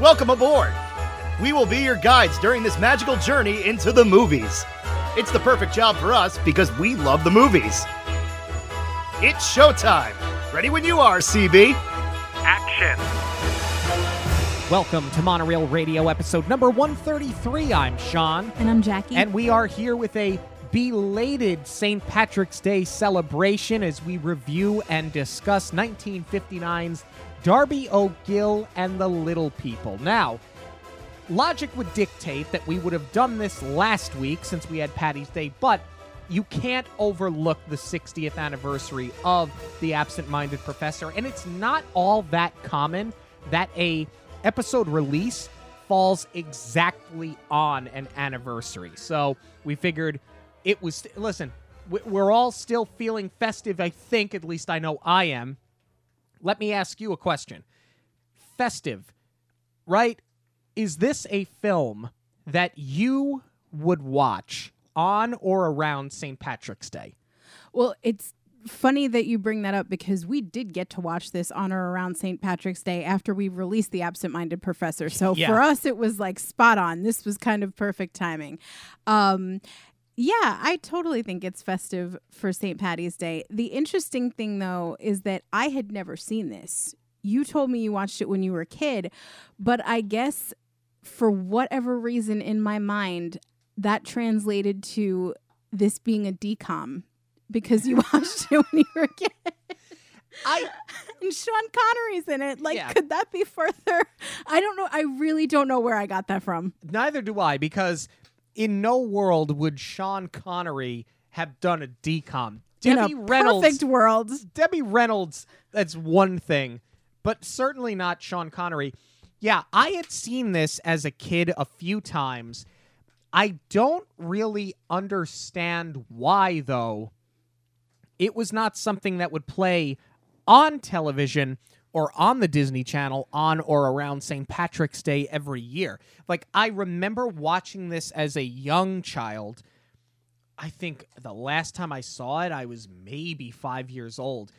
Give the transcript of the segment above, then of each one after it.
Welcome aboard! We will be your guides during this magical journey into the movies. It's the perfect job for us because we love the movies. It's showtime! Ready when you are, CB! Action! Welcome to Monorail Radio episode number 133. I'm Sean. And I'm Jackie. And we are here with a belated St. Patrick's Day celebration as we review and discuss 1959's Darby O'Gill and the Little People. Now, logic would dictate that we would have done this last week since we had Patty's Day, but you can't overlook the 60th anniversary of The Absent Minded Professor, and it's not all that common that a episode release falls exactly on an anniversary. So we figured it was. Listen, we- we're all still feeling festive. I think, at least I know I am. Let me ask you a question. Festive, right? Is this a film that you would watch on or around St. Patrick's Day? well, it's funny that you bring that up because we did get to watch this on or around St. Patrick's Day after we released The Absent Minded Professor. So Yeah. for us, it was like spot on. This was kind of perfect timing. Um, yeah, I totally think it's festive for St. Patty's Day. The interesting thing, though, is that I had never seen this. You told me you watched it when you were a kid, but I guess for whatever reason in my mind, that translated to this being a DCOM because you watched it when you were a kid. I And Sean Connery's in it. Like, Yeah. could that be further? I don't know. I really don't know where I got that from. neither do I because in no world would Sean Connery have done a DCOM. Debbie in a Reynolds perfect world. Debbie Reynolds, that's one thing, but certainly not Sean Connery. Yeah, I had seen this as a kid a few times. I don't really understand why, though. It was not something that would play on television or on the Disney Channel on or around St. Patrick's Day every year. Like, I remember watching this as a young child. I think the last time I saw it, I was maybe five years old.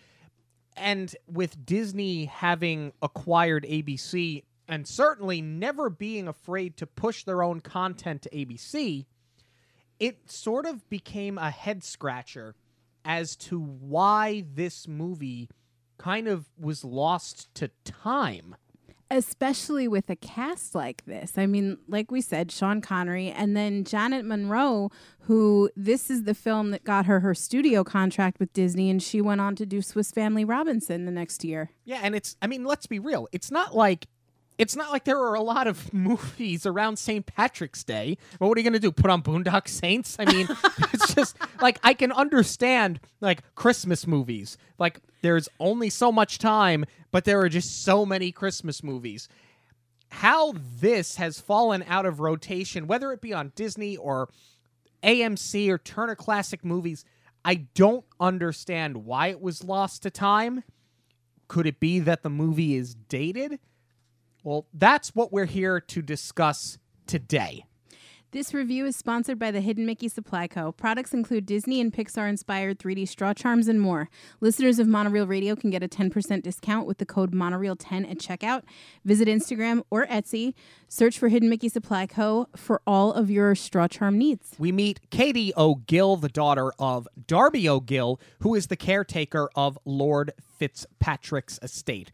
And with Disney having acquired ABC and certainly never being afraid to push their own content to ABC, it sort of became a head scratcher as to why this movie kind of was lost to time. Especially with a cast like this. I mean, like we said, Sean Connery and then Janet Munro, who this is the film that got her her studio contract with Disney, and she went on to do Swiss Family Robinson the next year. Yeah, and it's I mean, let's be real. It's not like it's not like there are a lot of movies around St. Patrick's Day. Well, what are you going to do? Put on Boondock Saints? I mean, it's just like I can understand like Christmas movies. Like there's only so much time, but there are just so many Christmas movies. How this has fallen out of rotation, whether it be on Disney or AMC or Turner Classic Movies, I don't understand why it was lost to time. Could it be that the movie is dated? Well, that's what we're here to discuss today. This review is sponsored by the Hidden Mickey Supply Co. Products include Disney and Pixar inspired 3D straw charms and more. Listeners of Monorail Radio can get a 10% discount with the code Monorail10 at checkout. Visit Instagram or Etsy. Search for Hidden Mickey Supply Co. for all of your straw charm needs. We meet Katie O'Gill, the daughter of Darby O'Gill, who is the caretaker of Lord Fitzpatrick's estate.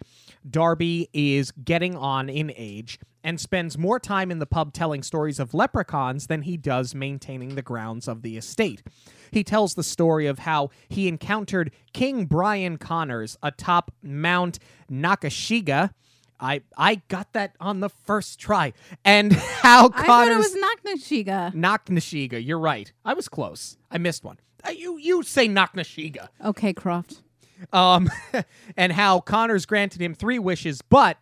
Darby is getting on in age and spends more time in the pub telling stories of leprechauns than he does maintaining the grounds of the estate. He tells the story of how he encountered King Brian Connors atop Mount Nakashiga. I I got that on the first try. And how I thought it Connors was Naknashiga. Naknashiga. You're right. I was close. I missed one. Uh, you you say Naknashiga. Okay, Croft. Um, and how Connors granted him three wishes, but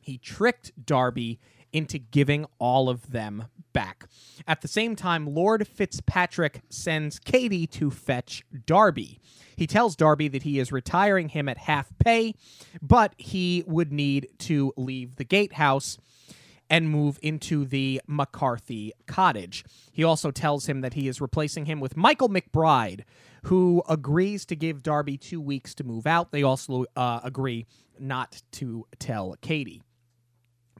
he tricked Darby into giving all of them back. At the same time, Lord Fitzpatrick sends Katie to fetch Darby. He tells Darby that he is retiring him at half pay, but he would need to leave the gatehouse and move into the McCarthy cottage. He also tells him that he is replacing him with Michael McBride, who agrees to give Darby two weeks to move out. They also uh, agree not to tell Katie.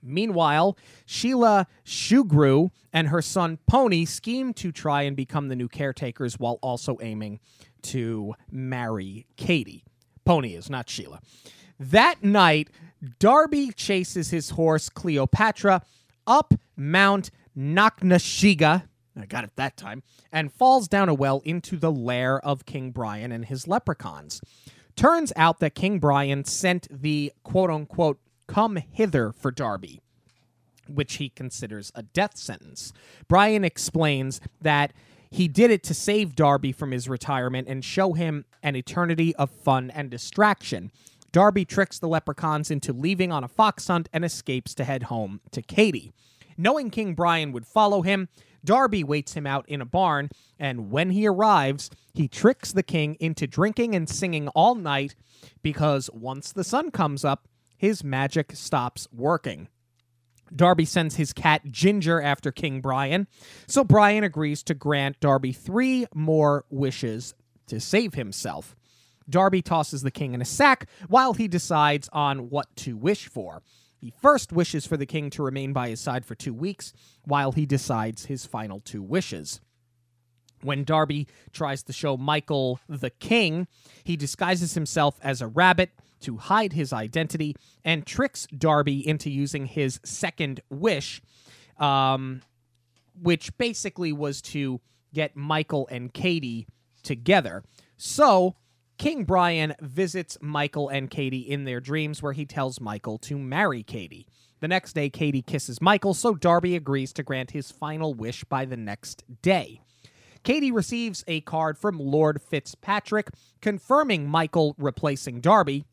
Meanwhile, Sheila Sugrue and her son Pony scheme to try and become the new caretakers while also aiming to marry Katie. Pony is, not Sheila. That night, Darby chases his horse Cleopatra up Mount Knocknasheega. I got it that time, and falls down a well into the lair of King Brian and his leprechauns. Turns out that King Brian sent the quote unquote come hither for Darby, which he considers a death sentence. Brian explains that he did it to save Darby from his retirement and show him an eternity of fun and distraction. Darby tricks the leprechauns into leaving on a fox hunt and escapes to head home to Katie. Knowing King Brian would follow him, Darby waits him out in a barn, and when he arrives, he tricks the king into drinking and singing all night because once the sun comes up, his magic stops working. Darby sends his cat Ginger after King Brian, so Brian agrees to grant Darby three more wishes to save himself. Darby tosses the king in a sack while he decides on what to wish for. He first wishes for the king to remain by his side for two weeks while he decides his final two wishes. When Darby tries to show Michael the king, he disguises himself as a rabbit to hide his identity and tricks Darby into using his second wish, um, which basically was to get Michael and Katie together. So King Brian visits Michael and Katie in their dreams, where he tells Michael to marry Katie. The next day, Katie kisses Michael, so Darby agrees to grant his final wish by the next day. Katie receives a card from Lord Fitzpatrick confirming Michael replacing Darby,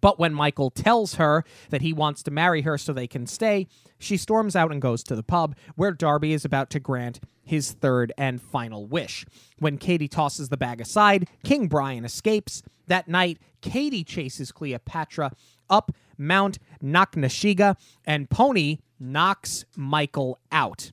but when Michael tells her that he wants to marry her so they can stay, she storms out and goes to the pub where Darby is about to grant his third and final wish. When Katie tosses the bag aside, King Brian escapes. That night, Katie chases Cleopatra up Mount Knocknasheega, and Pony knocks Michael out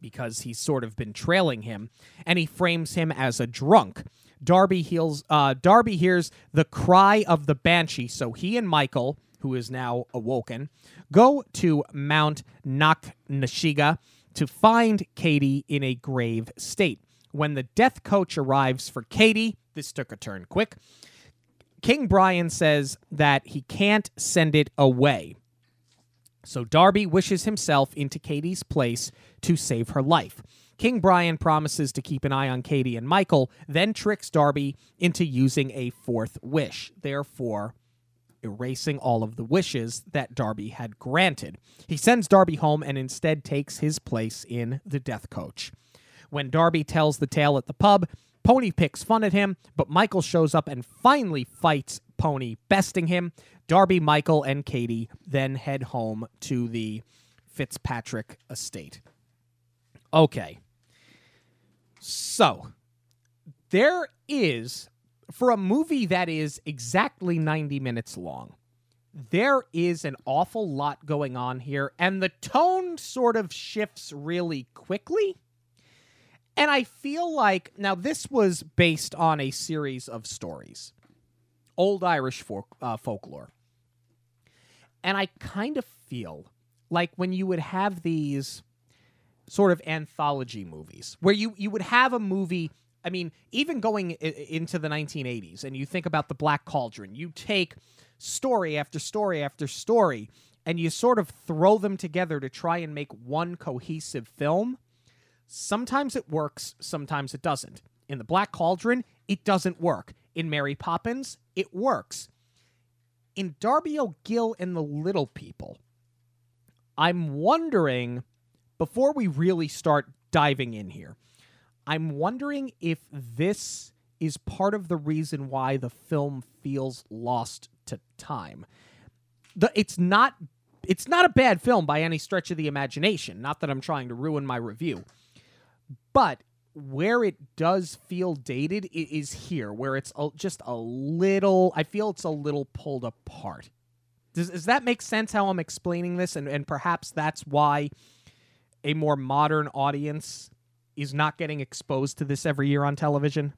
because he's sort of been trailing him, and he frames him as a drunk. Darby heals. Uh, Darby hears the cry of the banshee, so he and Michael, who is now awoken, go to Mount Knocknasheega to find Katie in a grave state. When the death coach arrives for Katie, this took a turn quick. King Brian says that he can't send it away. So Darby wishes himself into Katie's place to save her life. King Brian promises to keep an eye on Katie and Michael, then tricks Darby into using a fourth wish, therefore erasing all of the wishes that Darby had granted. He sends Darby home and instead takes his place in the death coach. When Darby tells the tale at the pub, Pony picks fun at him, but Michael shows up and finally fights Pony, besting him. Darby, Michael, and Katie then head home to the Fitzpatrick estate. Okay. So, there is, for a movie that is exactly 90 minutes long, there is an awful lot going on here, and the tone sort of shifts really quickly. And I feel like, now, this was based on a series of stories, old Irish folk, uh, folklore. And I kind of feel like when you would have these sort of anthology movies where you you would have a movie I mean, even going I- into the 1980s, and you think about the Black Cauldron, you take story after story after story, and you sort of throw them together to try and make one cohesive film. Sometimes it works, sometimes it doesn't. In the Black Cauldron, it doesn't work. In Mary Poppins, it works. In Darby O'Gill and the Little People, I'm wondering before we really start diving in here, I'm wondering if this is part of the reason why the film feels lost to time. The it's not it's not a bad film by any stretch of the imagination. Not that I'm trying to ruin my review. But where it does feel dated is here, where it's just a little. I feel it's a little pulled apart. Does, does that make sense how I'm explaining this? And, and perhaps that's why a more modern audience is not getting exposed to this every year on television.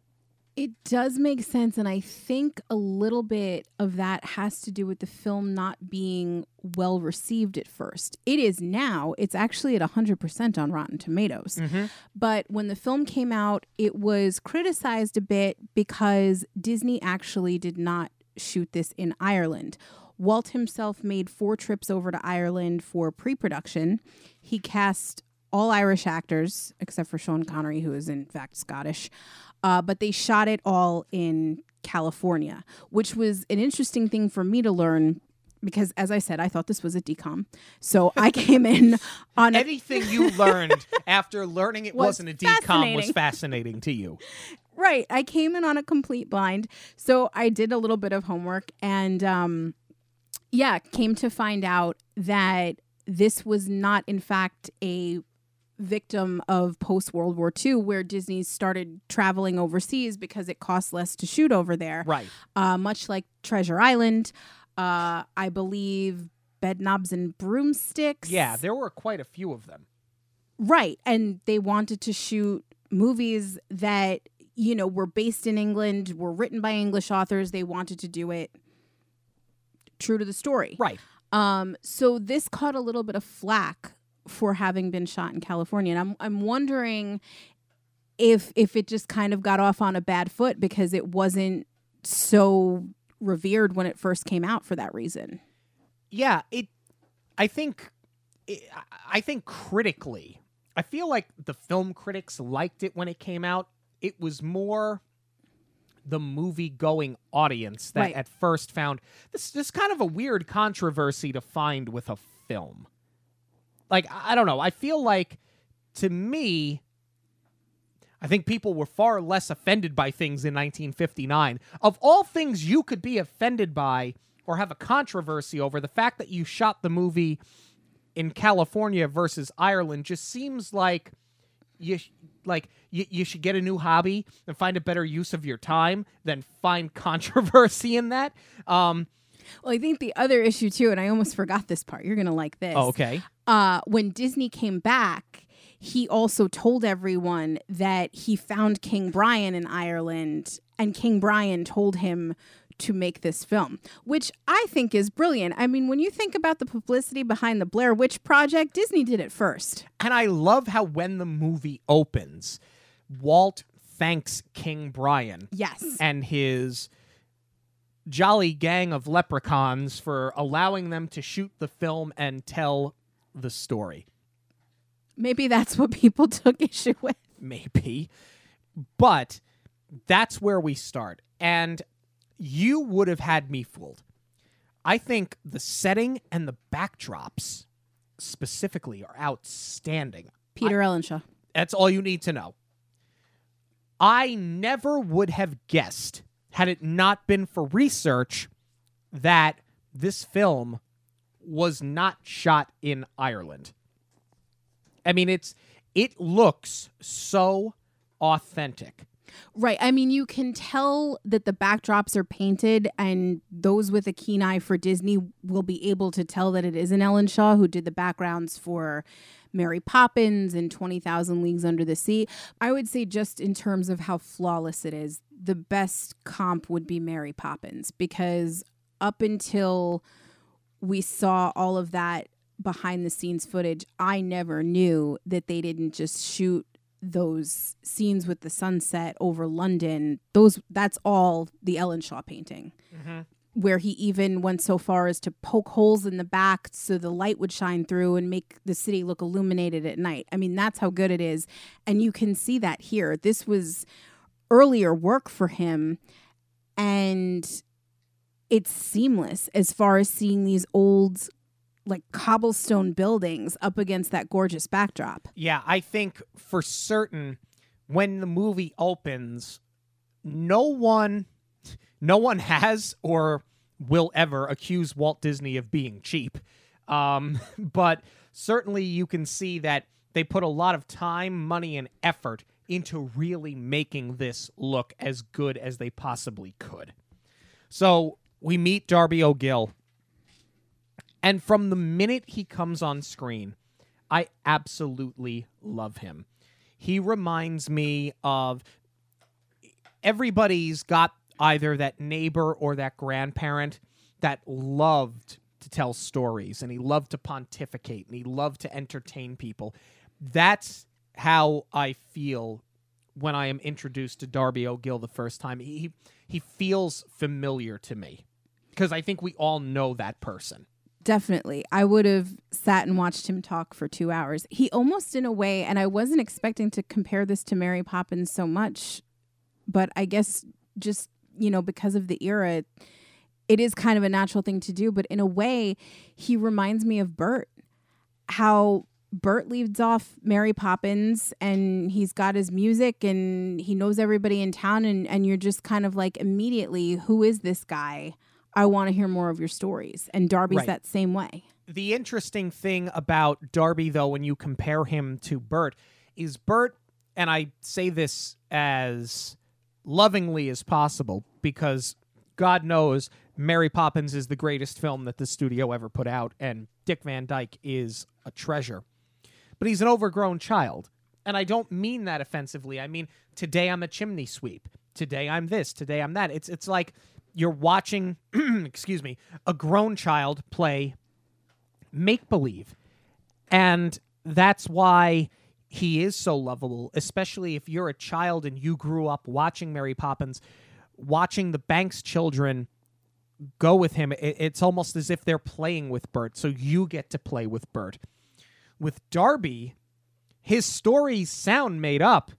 It does make sense. And I think a little bit of that has to do with the film not being well received at first. It is now, it's actually at 100% on Rotten Tomatoes. Mm-hmm. But when the film came out, it was criticized a bit because Disney actually did not shoot this in Ireland. Walt himself made four trips over to Ireland for pre production. He cast all Irish actors except for Sean Connery, who is in fact Scottish. Uh, but they shot it all in California, which was an interesting thing for me to learn because, as I said, I thought this was a DCOM. So I came in on a Anything you learned after learning it Was wasn't a DCOM was fascinating. fascinating to you. Right. I came in on a complete blind. So I did a little bit of homework and um yeah, came to find out that this was not in fact a victim of post World War II where Disney started traveling overseas because it costs less to shoot over there. Right. Uh much like Treasure Island, uh I believe Bedknobs and Broomsticks. Yeah, there were quite a few of them. Right. And they wanted to shoot movies that, you know, were based in England, were written by English authors. They wanted to do it true to the story. Right. Um, so this caught a little bit of flack for having been shot in California. And I'm I'm wondering if if it just kind of got off on a bad foot because it wasn't so revered when it first came out for that reason. yeah it i think it, i think critically i feel like the film critics liked it when it came out it was more the movie going audience that Right. at first found this this kind of a weird controversy to find with a film like i don't know i feel like to me I think people were far less offended by things in 1959. Of all things you could be offended by or have a controversy over, the fact that you shot the movie in California versus Ireland just seems like you like you, you should get a new hobby and find a better use of your time than find controversy in that. Um, Well, I think the other issue too, and I almost forgot this part. You're gonna like this. oh, okay. uh, when Disney came back, he also told everyone that he found King Brian in Ireland, and King Brian told him to make this film, which I think is brilliant. I mean, when you think about the publicity behind the Blair Witch Project, Disney did it first. And I love how when the movie opens, Walt thanks King Brian Yes. and his jolly gang of leprechauns for allowing them to shoot the film and tell the story. Maybe that's what people took issue with. Maybe. But that's where we start. And you would have had me fooled. I think the setting and the backdrops specifically are outstanding. Peter Ellenshaw. That's all you need to know. I never would have guessed, had it not been for research, that this film was not shot in Ireland. I mean, it's it looks so authentic. Right. I mean, you can tell that the backdrops are painted, and those with a keen eye for Disney will be able to tell that it is an Ellenshaw who did the backgrounds for Mary Poppins and 20,000 Leagues Under the Sea. I would say, just in terms of how flawless it is, the best comp would be Mary Poppins because up until we saw all of that behind the scenes footage, I never knew that they didn't just shoot those scenes with the sunset over London. Those that's all the Ellenshaw painting. Mm-hmm. Where he even went so far as to poke holes in the back so the light would shine through and make the city look illuminated at night. I mean, that's how good it is. And you can see that here. This was earlier work for him and it's seamless as far as seeing these old like cobblestone buildings up against that gorgeous backdrop. Yeah, I think for certain when the movie opens, no one no one has or will ever accuse Walt Disney of being cheap. Um, but certainly you can see that they put a lot of time, money, and effort into really making this look as good as they possibly could. So we meet Darby O'Gill. And from the minute he comes on screen, I absolutely love him. He reminds me of everybody's got either that neighbor or that grandparent that loved to tell stories and he loved to pontificate and he loved to entertain people. That's how I feel when I am introduced to Darby O'Gill the first time. He he feels familiar to me because I think we all know that person. Definitely. I would have sat and watched him talk for two hours. He almost, in a way, and I wasn't expecting to compare this to Mary Poppins so much, but I guess just, you know, because of the era, it is kind of a natural thing to do. But in a way, he reminds me of Bert. How Bert leads off Mary Poppins and he's got his music and he knows everybody in town and, and you're just kind of like immediately, who is this guy? I want to hear more of your stories. And Darby's Right. that same way. The interesting thing about Darby, though, when you compare him to Bert, is Bert, and I say this as lovingly as possible because God knows Mary Poppins is the greatest film that the studio ever put out, and Dick Van Dyke is a treasure. But he's an overgrown child. And I don't mean that offensively. I mean, today I'm a chimney sweep. Today I'm this. Today I'm that. It's it's like you're watching, excuse me, a grown child play make believe. And that's why he is so lovable, especially if you're a child and you grew up watching Mary Poppins, watching the Banks children go with him. It, it's almost as if they're playing with Bert, so you get to play with Bert. With Darby, his stories sound made up,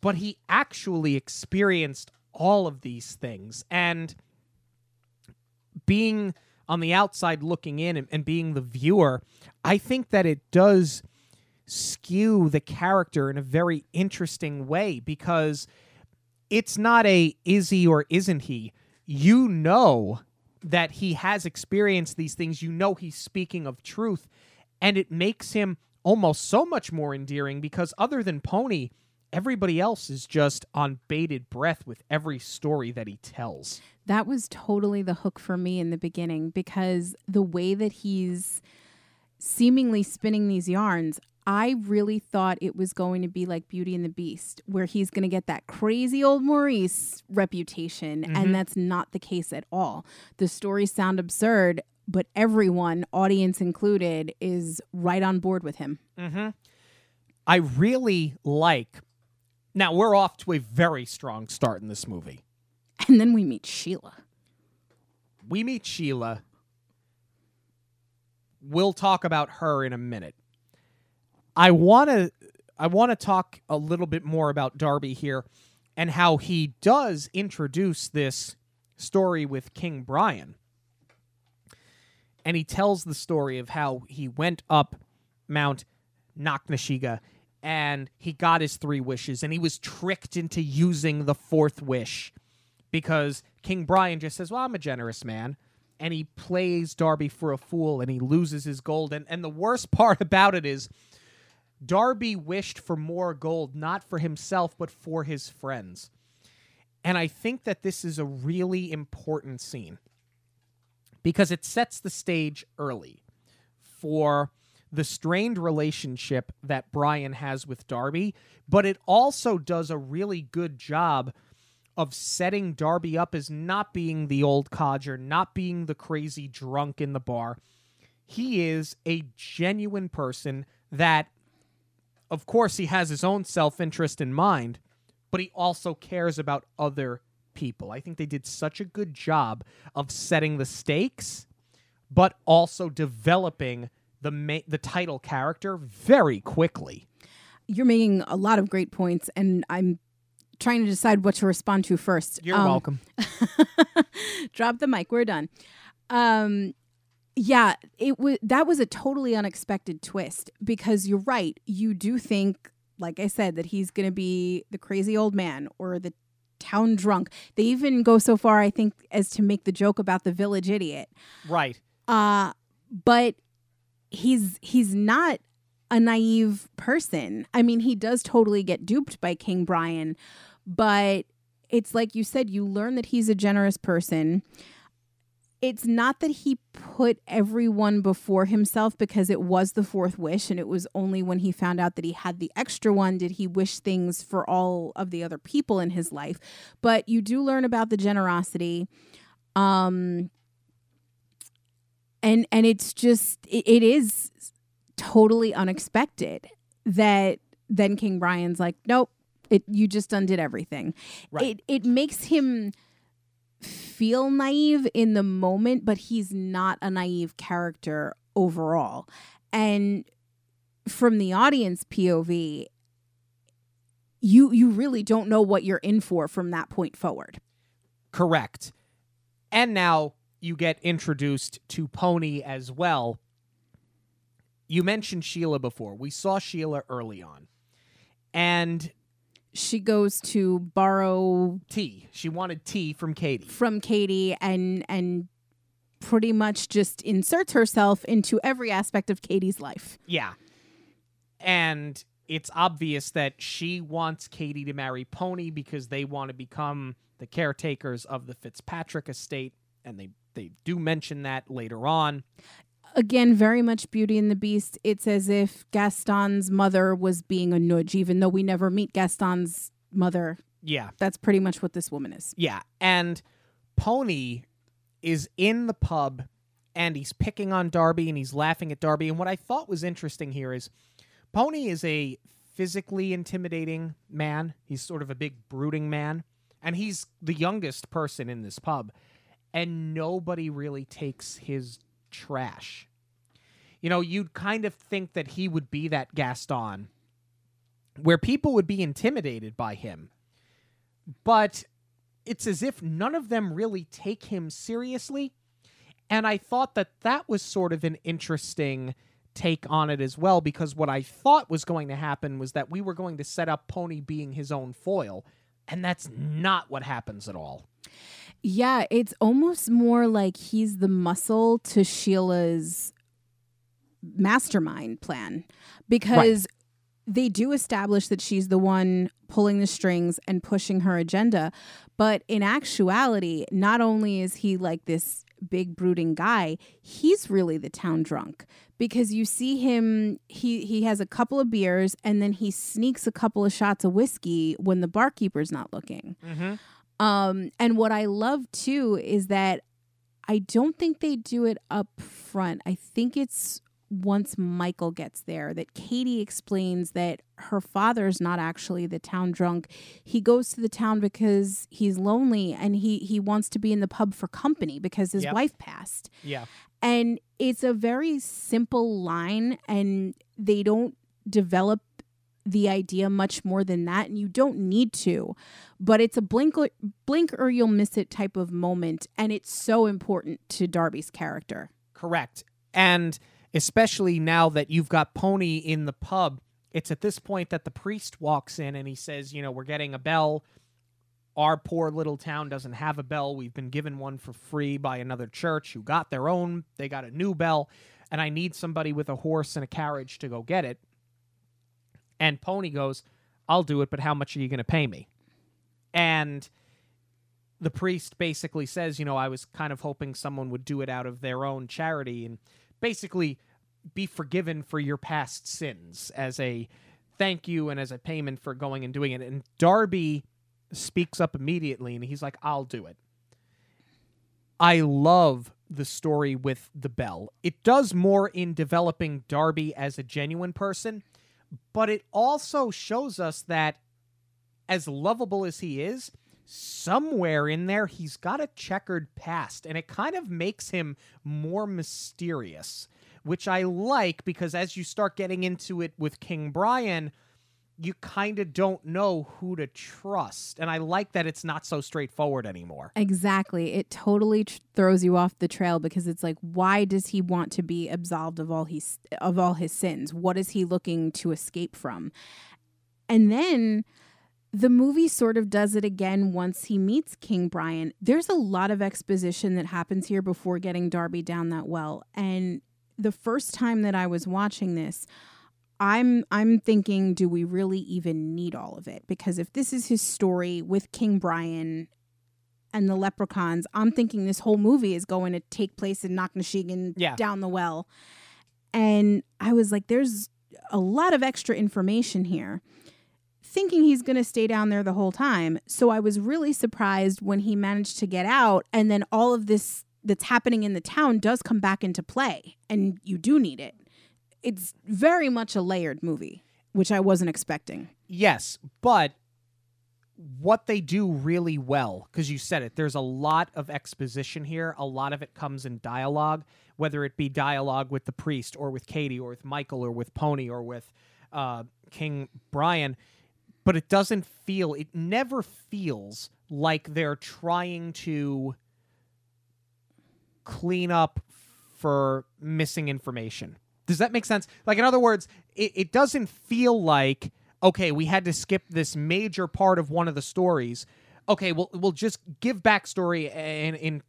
but he actually experienced all of these things. And being on the outside looking in and, and being the viewer, I think that it does skew the character in a very interesting way because it's not a is he or isn't he. You know that he has experienced these things. You know he's speaking of truth. And it makes him almost so much more endearing because other than Pony, everybody else is just on bated breath with every story that he tells. That was totally the hook for me in the beginning because the way that he's seemingly spinning these yarns, I really thought it was going to be like Beauty and the Beast, where he's going to get that crazy old Maurice reputation. And that's not the case at all. The stories sound absurd, but everyone, audience included, is right on board with him. Mm-hmm. I really like. Now we're off to a very strong start in this movie. And then we meet Sheila. We meet Sheila. We'll talk about her in a minute. I want to I want to talk a little bit more about Darby here and how he does introduce this story with King Brian. And he tells the story of how he went up Mount Knocknasheega and he got his three wishes and he was tricked into using the fourth wish because King Brian just says, Well, I'm a generous man. And he plays Darby for a fool and he loses his gold. And, and the worst part about it is Darby wished for more gold, not for himself, but for his friends. And I think that this is a really important scene because it sets the stage early for the strained relationship that Brian has with Darby, but it also does a really good job of setting Darby up as not being the old codger, not being the crazy drunk in the bar. He is a genuine person that, of course, he has his own self interest in mind, but he also cares about other people. I think they did such a good job of setting the stakes, but also developing the ma- the title character very quickly. You're making a lot of great points, and I'm trying to decide what to respond to first. You're Um, welcome. drop the mic. We're done. Um, yeah, it was that was a totally unexpected twist because you're right. You do think, like I said, that he's going to be the crazy old man or the town drunk. They even go so far, I think, as to make the joke about the village idiot. Right. Uh, but he's he's not a naive person. I mean, he does totally get duped by King Brian, but it's like you said, you learn that he's a generous person. it's not that he put everyone before himself because it was the fourth wish and it was only when he found out that he had the extra one did he wish things for all of the other people in his life but you do learn about the generosity um and and it's just it, it is totally unexpected that then king brian's like nope it you just undid everything Right. it it makes him feel naive in the moment but he's not a naive character overall and from the audience pov you you really don't know what you're in for from that point forward Correct. And now you get introduced to Pony as well. You mentioned Sheila before. We saw Sheila early on. And she goes to borrow tea. She wanted tea from Katie. from Katie and and pretty much just inserts herself into every aspect of Katie's life. Yeah. And it's obvious that she wants Katie to marry Pony because they want to become the caretakers of the Fitzpatrick estate. And they, they do mention that later on. Again, very much Beauty and the Beast. It's as if Gaston's mother was being a nudge, even though we never meet Gaston's mother. Yeah. That's pretty much what this woman is. Yeah. And Pony is in the pub and he's picking on Darby and he's laughing at Darby. And what I thought was interesting here is Pony is a physically intimidating man. He's sort of a big, brooding man. And he's the youngest person in this pub. And nobody really takes his trash. You know, you'd kind of think that he would be that Gaston where people would be intimidated by him. But it's as if none of them really take him seriously. And I thought that that was sort of an interesting take on it as well, because what I thought was going to happen was that we were going to set up Pony being his own foil. And that's not what happens at all. Yeah, it's almost more like he's the muscle to Sheila's mastermind plan because they do establish that she's the one pulling the strings and pushing her agenda. But in actuality, not only is he like this big brooding guy, he's really the town drunk because you see him he he has a couple of beers and then he sneaks a couple of shots of whiskey when the barkeeper's not looking. Mm-hmm. Um, and what I love too is that I don't think they do it up front. I think it's once Michael gets there that Katie explains that her father's not actually the town drunk. He goes to the town because he's lonely and he he wants to be in the pub for company because his Yep. wife passed. Yeah. And it's a very simple line, and they don't develop the idea much more than that, and you don't need to. But it's a blink, blink or you'll miss it type of moment, and it's so important to Darby's character. Correct. And especially now that you've got Pony in the pub, it's at this point that the priest walks in and he says, You know, we're getting a bell. Our poor little town doesn't have a bell. We've been given one for free by another church who got their own. They got a new bell. And I need somebody with a horse and a carriage to go get it. And Pony goes, I'll do it, but how much are you going to pay me? And the priest basically says, you know, I was kind of hoping someone would do it out of their own charity and basically be forgiven for your past sins as a thank you and as a payment for going and doing it. And Darby speaks up immediately and he's like, I'll do it. I love the story with the bell. It does more in developing Darby as a genuine person, but it also shows us that as lovable as he is, somewhere in there he's got a checkered past and it kind of makes him more mysterious, which I like because as you start getting into it with King Brian, you kind of don't know who to trust. And I like that it's not so straightforward anymore. Exactly. It totally tr- throws you off the trail because it's like, why does he want to be absolved of all his of all his sins? What is he looking to escape from? And then the movie sort of does it again once he meets King Brian. There's a lot of exposition that happens here before getting Darby down that well. And the first time that I was watching this, I'm I'm thinking, do we really even need all of it? Because if this is his story with King Brian, and the leprechauns, I'm thinking this whole movie is going to take place in Knocknashegan Yeah. down the well. And I was like, there's a lot of extra information here. Thinking he's going to stay down there the whole time. So I was really surprised when he managed to get out. And then all of this that's happening in the town does come back into play. And you do need it. It's very much a layered movie, which I wasn't expecting. Yes, but what they do really well, because you said it, there's a lot of exposition here. A lot of it comes in dialogue, whether it be dialogue with the priest or with Katie or with Michael or with Pony or with uh, King Brian. But it doesn't feel, it never feels like they're trying to clean up for missing information. Does that make sense? Like, in other words, it, it doesn't feel like, okay, we had to skip this major part of one of the stories. Okay, we'll we'll just give backstory in in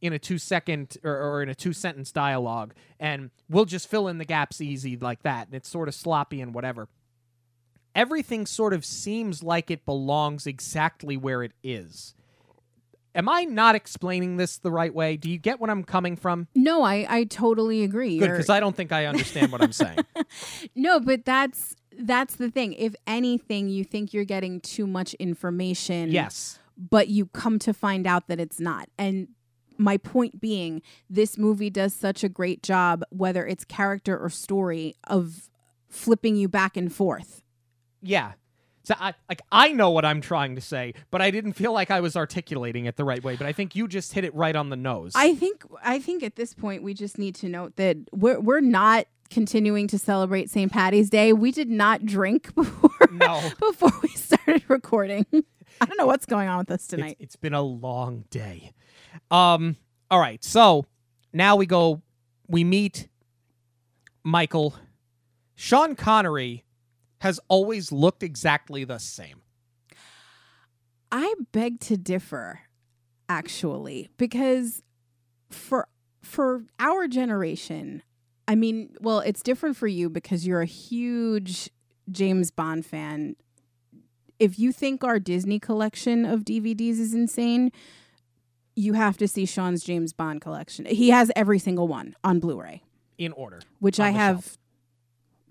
in a two second or, or in a two sentence dialogue, and we'll just fill in the gaps easy like that. And it's sort of sloppy and whatever. Everything sort of seems like it belongs exactly where it is. Am I not explaining this the right way? Do you get what I'm coming from? No, I, I totally agree. Good, because I don't think I understand what I'm saying. No, but that's that's the thing. If anything, you think you're getting too much information. yes. But you come to find out that it's not. And my point being, this movie does such a great job, whether it's character or story, of flipping you back and forth. Yeah. So I like I know what I'm trying to say, but I didn't feel like I was articulating it the right way. But I think you just hit it right on the nose. I think I think at this point we just need to note that we're we're not continuing to celebrate St. Patty's Day. We did not drink before No. before we started recording. I don't know what's going on with us it's, tonight. it's been a long day. Um. All right. So now we go. We meet Michael. Sean Connery has always looked exactly the same. I beg to differ, actually, because for for our generation, I mean, well, it's different for you because you're a huge James Bond fan. If you think our Disney collection of DVDs is insane, you have to see Sean's James Bond collection. He has every single one on Blu-ray, In order. which On I have shelf.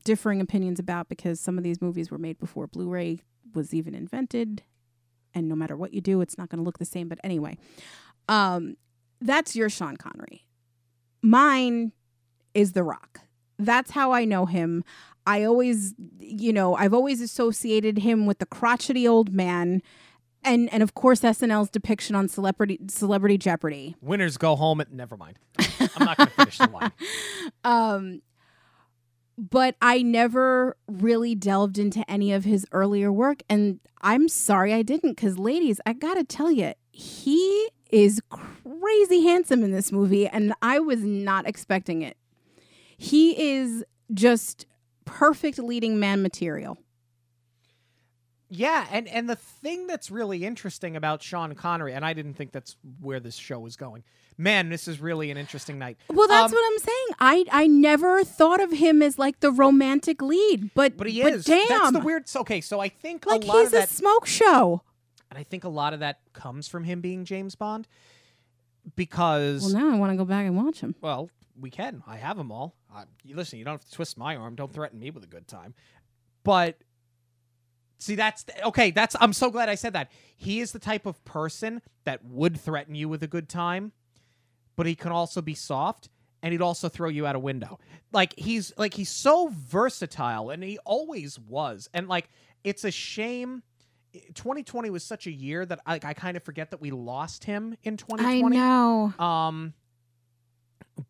Differing opinions about because some of these movies were made before Blu-ray was even invented and no matter what you do it's not going to look the same but anyway um that's your Sean Connery mine is The Rock that's how I know him I always you know I've always associated him with the crotchety old man and and of course SNL's depiction on celebrity celebrity Jeopardy Winners go home. At never mind. I'm not going to finish the line. um but I never really delved into any of his earlier work and I'm sorry I didn't cuz ladies I got to tell you he is crazy handsome in this movie and I was not expecting it. He is just perfect leading man material. Yeah, and and the thing that's really interesting about Sean Connery, and I didn't think that's where this show was going. Man, this is really an interesting night. Well, that's Um, what I'm saying. I I never thought of him as like the romantic lead, but But he but is. Damn, That's the weird. Okay, so I think like a lot he's of a that, smoke show. and I think a lot of that comes from him being James Bond, because Well, now I want to go back and watch him. well, we can. I have them all. You listen, you don't have to twist my arm. Don't threaten me with a good time. But see, that's okay. That's I'm so glad I said that. He is the type of person that would threaten you with a good time, but he can also be soft, and he'd also throw you out a window. Like he's like he's so versatile, and he always was. And like it's a shame. 2020 was such a year that I, I kind of forget that we lost him in 2020. I know. Um,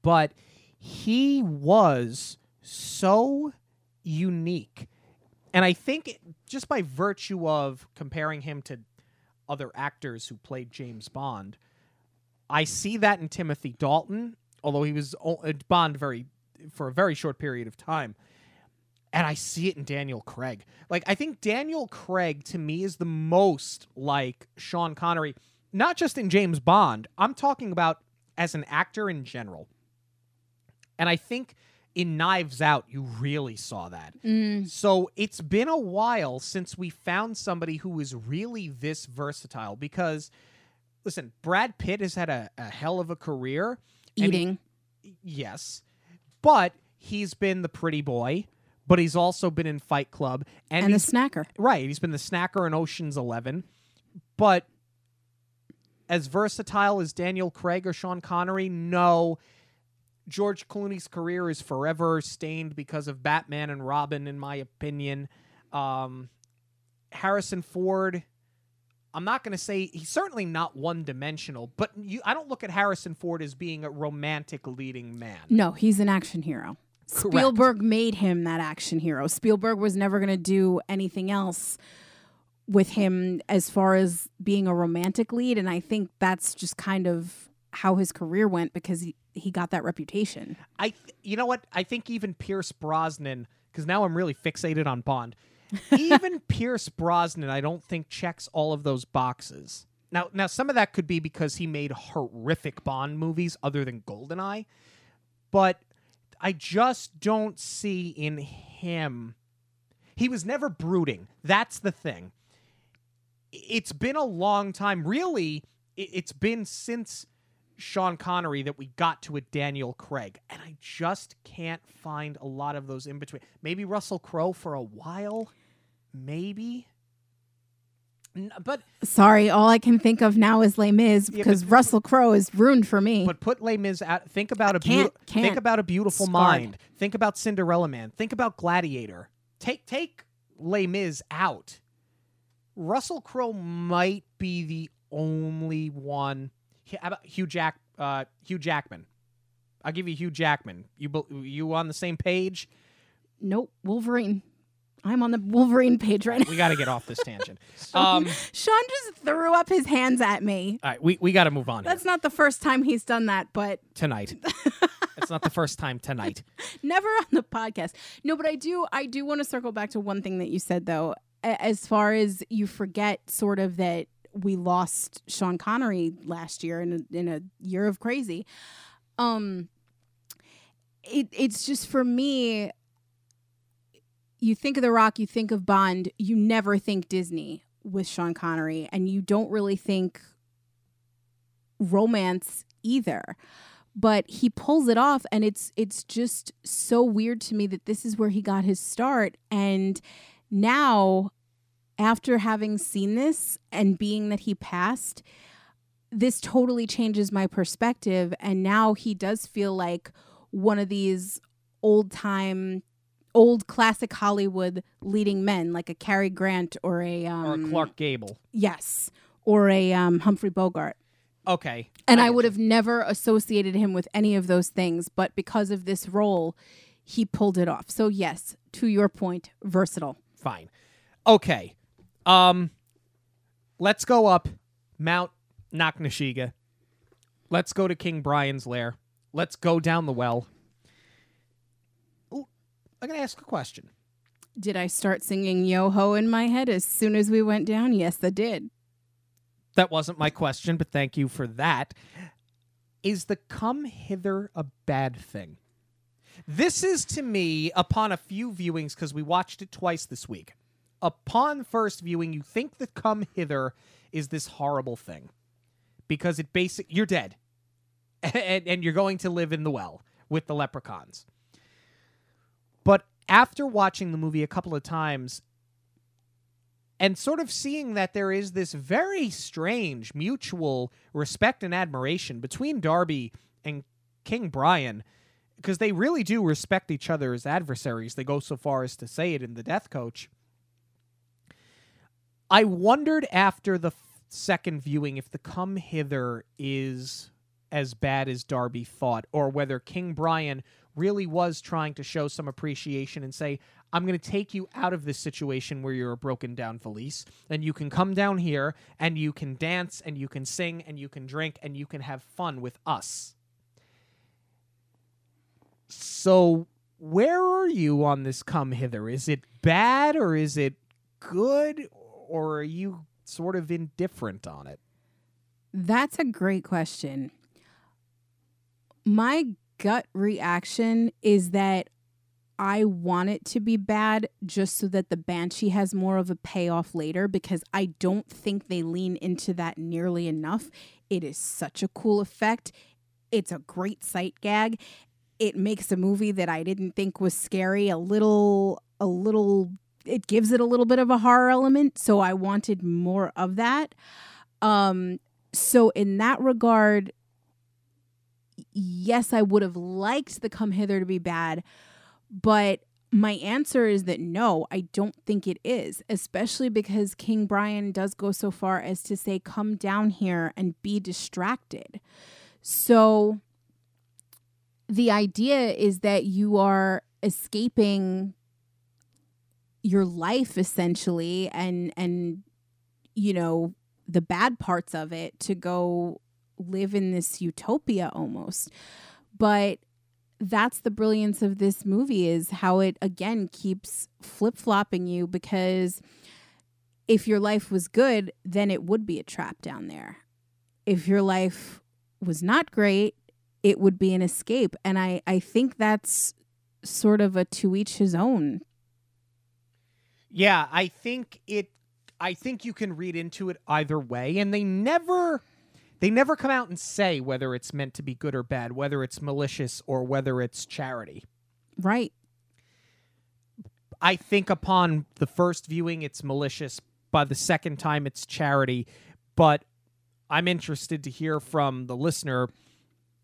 but he was so unique. And I think just by virtue of comparing him to other actors who played James Bond, I see that in Timothy Dalton, although he was uh, Bond very for a very short period of time. And I see it in Daniel Craig. Like I think Daniel Craig to me is the most like Sean Connery, not just in James Bond. I'm talking about as an actor in general. And I think in Knives Out you really saw that. Mm. So it's been a while since we found somebody who is really this versatile because listen, Brad Pitt has had a, a hell of a career. and he- Eating. yes, but he's been the pretty boy. But he's also been in Fight Club, and, And, a he's snacker. Right. He's been the snacker in Ocean's Eleven. But as versatile as Daniel Craig or Sean Connery, no. George Clooney's career is forever stained because of Batman and Robin, in my opinion. Um, Harrison Ford, I'm not going to say he's certainly not one dimensional, but you, I don't look at Harrison Ford as being a romantic leading man. No, he's an action hero. Correct. Spielberg made him that action hero. Spielberg was never going to do anything else with him as far as being a romantic lead. And I think that's just kind of how his career went because he, he got that reputation. I, you know what? I think even Pierce Brosnan, because now I'm really fixated on Bond. even Pierce Brosnan, I don't think checks all of those boxes. Now, now some of that could be because he made horrific Bond movies other than Goldeneye, but I just don't see in him. He was never brooding. That's the thing. It's been a long time. Really, it's been since Sean Connery that we got to a Daniel Craig, and I just can't find a lot of those in between. Maybe Russell Crowe for a while, maybe. N- But Sorry, all I can think of now is Les Mis Yeah, because Russell Crowe is ruined for me. but put Les Mis out. Think about a can't- beautiful. Think can't. about a beautiful Scarred. mind. Think about Cinderella Man. Think about Gladiator. Take take Les Mis out. Russell Crowe might be the only one. How about Hugh Jack? Uh, Hugh Jackman. I'll give you Hugh Jackman. You you on the same page? nope, Wolverine. I'm on the Wolverine page right now. We got to get off this tangent. Um, Sean just threw up his hands at me. all right, we we got to move on here That's not the first time he's done that, but tonight. it's not the first time tonight. never on the podcast. No, but I do I do want to circle back to one thing that you said though. As far as you forget sort of that we lost Sean Connery last year in a, in a year of crazy. Um it it's just for me you think of The Rock, you think of Bond, you never think Disney with Sean Connery and you don't really think romance either but he pulls it off and it's it's just so weird to me that this is where he got his start and now after having seen this and being that he passed this totally changes my perspective and now he does feel like one of these old time old classic hollywood leading men like a Cary Grant or a um, Or Clark Gable. yes or a um, Humphrey Bogart Okay. and I, get would have never associated him with any of those things, but because of this role, he pulled it off. So yes, to your point, versatile. Fine. Okay. Um let's go up Mount Knocknasheega. Let's go to King Brian's lair. Let's go down the well. Ooh, I'm going to ask a question. Did I start singing Yo Ho in my head as soon as we went down? Yes, I did. That wasn't my question, but thank you for that. Is the come hither a bad thing? This is to me, upon a few viewings, because we watched it twice this week. Upon first viewing, you think the come hither is this horrible thing because it basic you're dead, and, and you're going to live in the well with the leprechauns. But after watching the movie a couple of times and sort of seeing that there is this very strange mutual respect and admiration between Darby and King Brian because they really do respect each other as adversaries. They go so far as to say it in the Death Coach. I wondered after the second viewing if the come hither is as bad as Darby thought, or whether King Brian really was trying to show some appreciation and say, I'm going to take you out of this situation where you're a broken down valise, and you can come down here and you can dance and you can sing and you can drink and you can have fun with us. So, where are you on this come hither? Is it bad or is it good, or are you sort of indifferent on it? That's a great question. My gut reaction is that I want it to be bad just so that the Banshee has more of a payoff later because I don't think they lean into that nearly enough It is such a cool effect. It's a great sight gag. It makes a movie that I didn't think was scary a little a little it gives it a little bit of a horror element, so I wanted more of that. Um so in that regard yes, I would have liked the come hither to be bad, but my answer is that no, I don't think it is, especially because King Brian does go so far as to say, come down here and be distracted. So the idea is that you are escaping your life essentially and and you know the bad parts of it to go live in this utopia almost. But that's the brilliance of this movie is how it again keeps flip-flopping you because if your life was good then it would be a trap down there. If your life was not great it would be an escape. And i i think that's sort of a to each his own Yeah, I think it I think you can read into it either way and they never they never come out and say whether it's meant to be good or bad, whether it's malicious or whether it's charity. right. I think upon the first viewing it's malicious, by the second time it's charity, but I'm interested to hear from the listener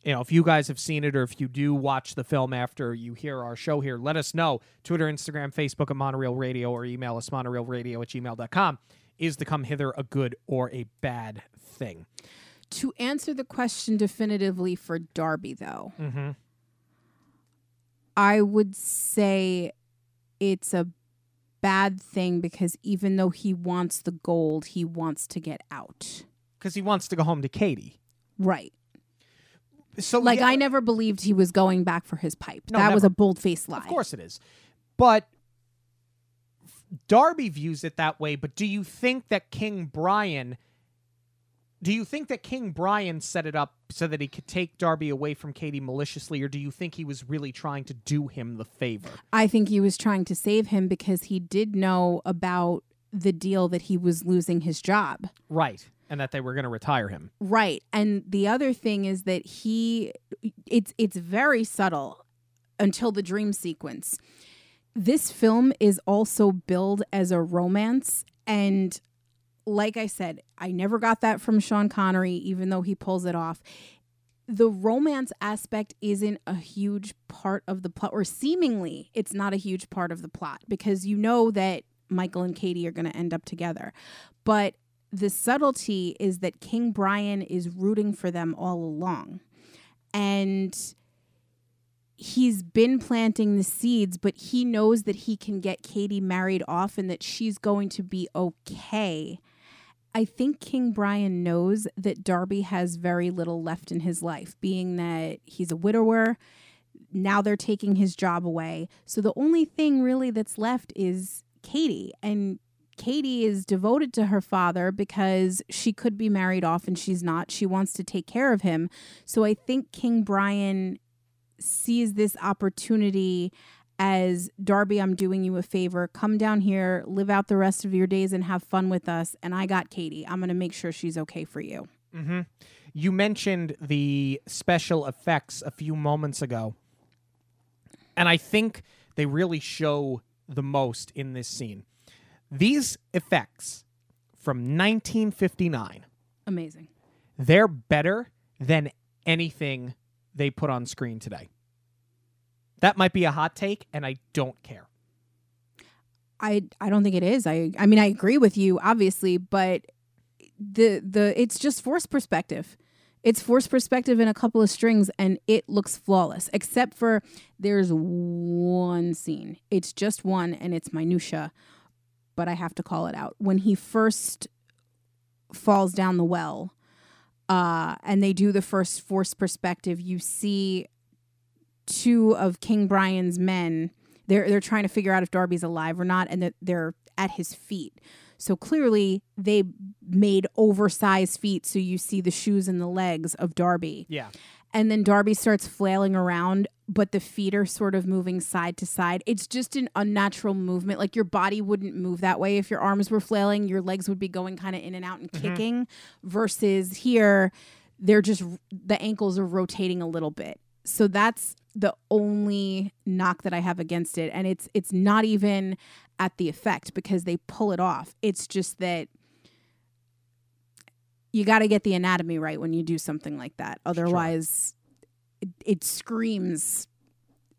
you know, if you guys have seen it or if you do watch the film after you hear our show here, let us know. Twitter, Instagram, Facebook at Monorail Radio or email us monorailradio at gmail.com. Is the come hither a good or a bad thing? to answer the question definitively for darby though Mm-hmm. I would say it's a bad thing because even though he wants the gold, he wants to get out. Because he wants to go home to Katie. Right. So Like yeah, I never believed he was going back for his pipe. No, that was a bold faced lie. Of course it is. But Darby views it that way, but do you think that King Brian do you think that King Brian set it up so that he could take Darby away from Katie maliciously, or do you think he was really trying to do him the favor? I think he was trying to save him because he did know about the deal that he was losing his job. Right. And that they were going to retire him. Right. And the other thing is that he it's it's very subtle until the dream sequence. This film is also billed as a romance and like I said, I never got that from Sean Connery even though he pulls it off. The romance aspect isn't a huge part of the plot or seemingly it's not a huge part of the plot because you know that Michael and Katie are going to end up together. But the subtlety is that King Brian is rooting for them all along. And he's been planting the seeds, but he knows that he can get Katie married off and that she's going to be okay. I think King Brian knows that Darby has very little left in his life, being that he's a widower. Now they're taking his job away. So the only thing really that's left is Katie. And Katie is devoted to her father because she could be married off and she's not. She wants to take care of him. So I think King Brian sees this opportunity as Darby, I'm doing you a favor. Come down here, live out the rest of your days, and have fun with us. And I got Katie. I'm going to make sure she's okay for you. Mm-hmm. You mentioned the special effects a few moments ago. And I think they really show the most in this scene. These effects from 1959, Amazing. they're better than anything they put on screen today. That might be a hot take, and I don't care. I I don't think it is. I I mean I agree with you obviously, but the the it's just forced perspective. It's forced perspective in a couple of strings and it looks flawless except for there's one scene. It's just one and it's minutia, but I have to call it out. When he first falls down the well, uh and they do the first force perspective, you see two of King Brian's men they're they're trying to figure out if Darby's alive or not, and that they're at his feet. So clearly, they made oversized feet, so you see the shoes and the legs of Darby. Yeah. And then Darby starts flailing around, but the feet are sort of moving side to side. It's just an unnatural movement. Like your body wouldn't move that way if your arms were flailing. Your legs would be going kind of in and out and mm-hmm. kicking. Versus here, they're just the ankles are rotating a little bit. So that's the only knock that I have against it, and it's it's not even at the effect because they pull it off. It's just that you got to get the anatomy right when you do something like that. Otherwise, it, it screams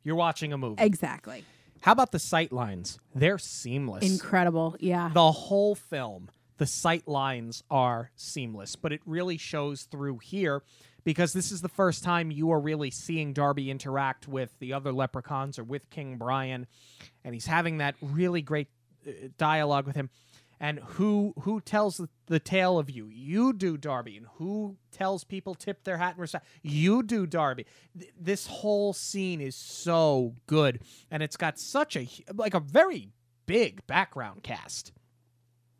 You're watching a movie. exactly How about the sight lines? They're seamless. incredible. Yeah, the whole film, the sight lines are seamless, but it really shows through here because this is the first time you are really seeing Darby interact with the other leprechauns or with King Brian, and he's having that really great uh, dialogue with him. And who who tells the, tale of you? You do, Darby. And who tells people tip their hat and respect? You do, Darby. Th- this whole scene is so good, and it's got such a like a very big background cast.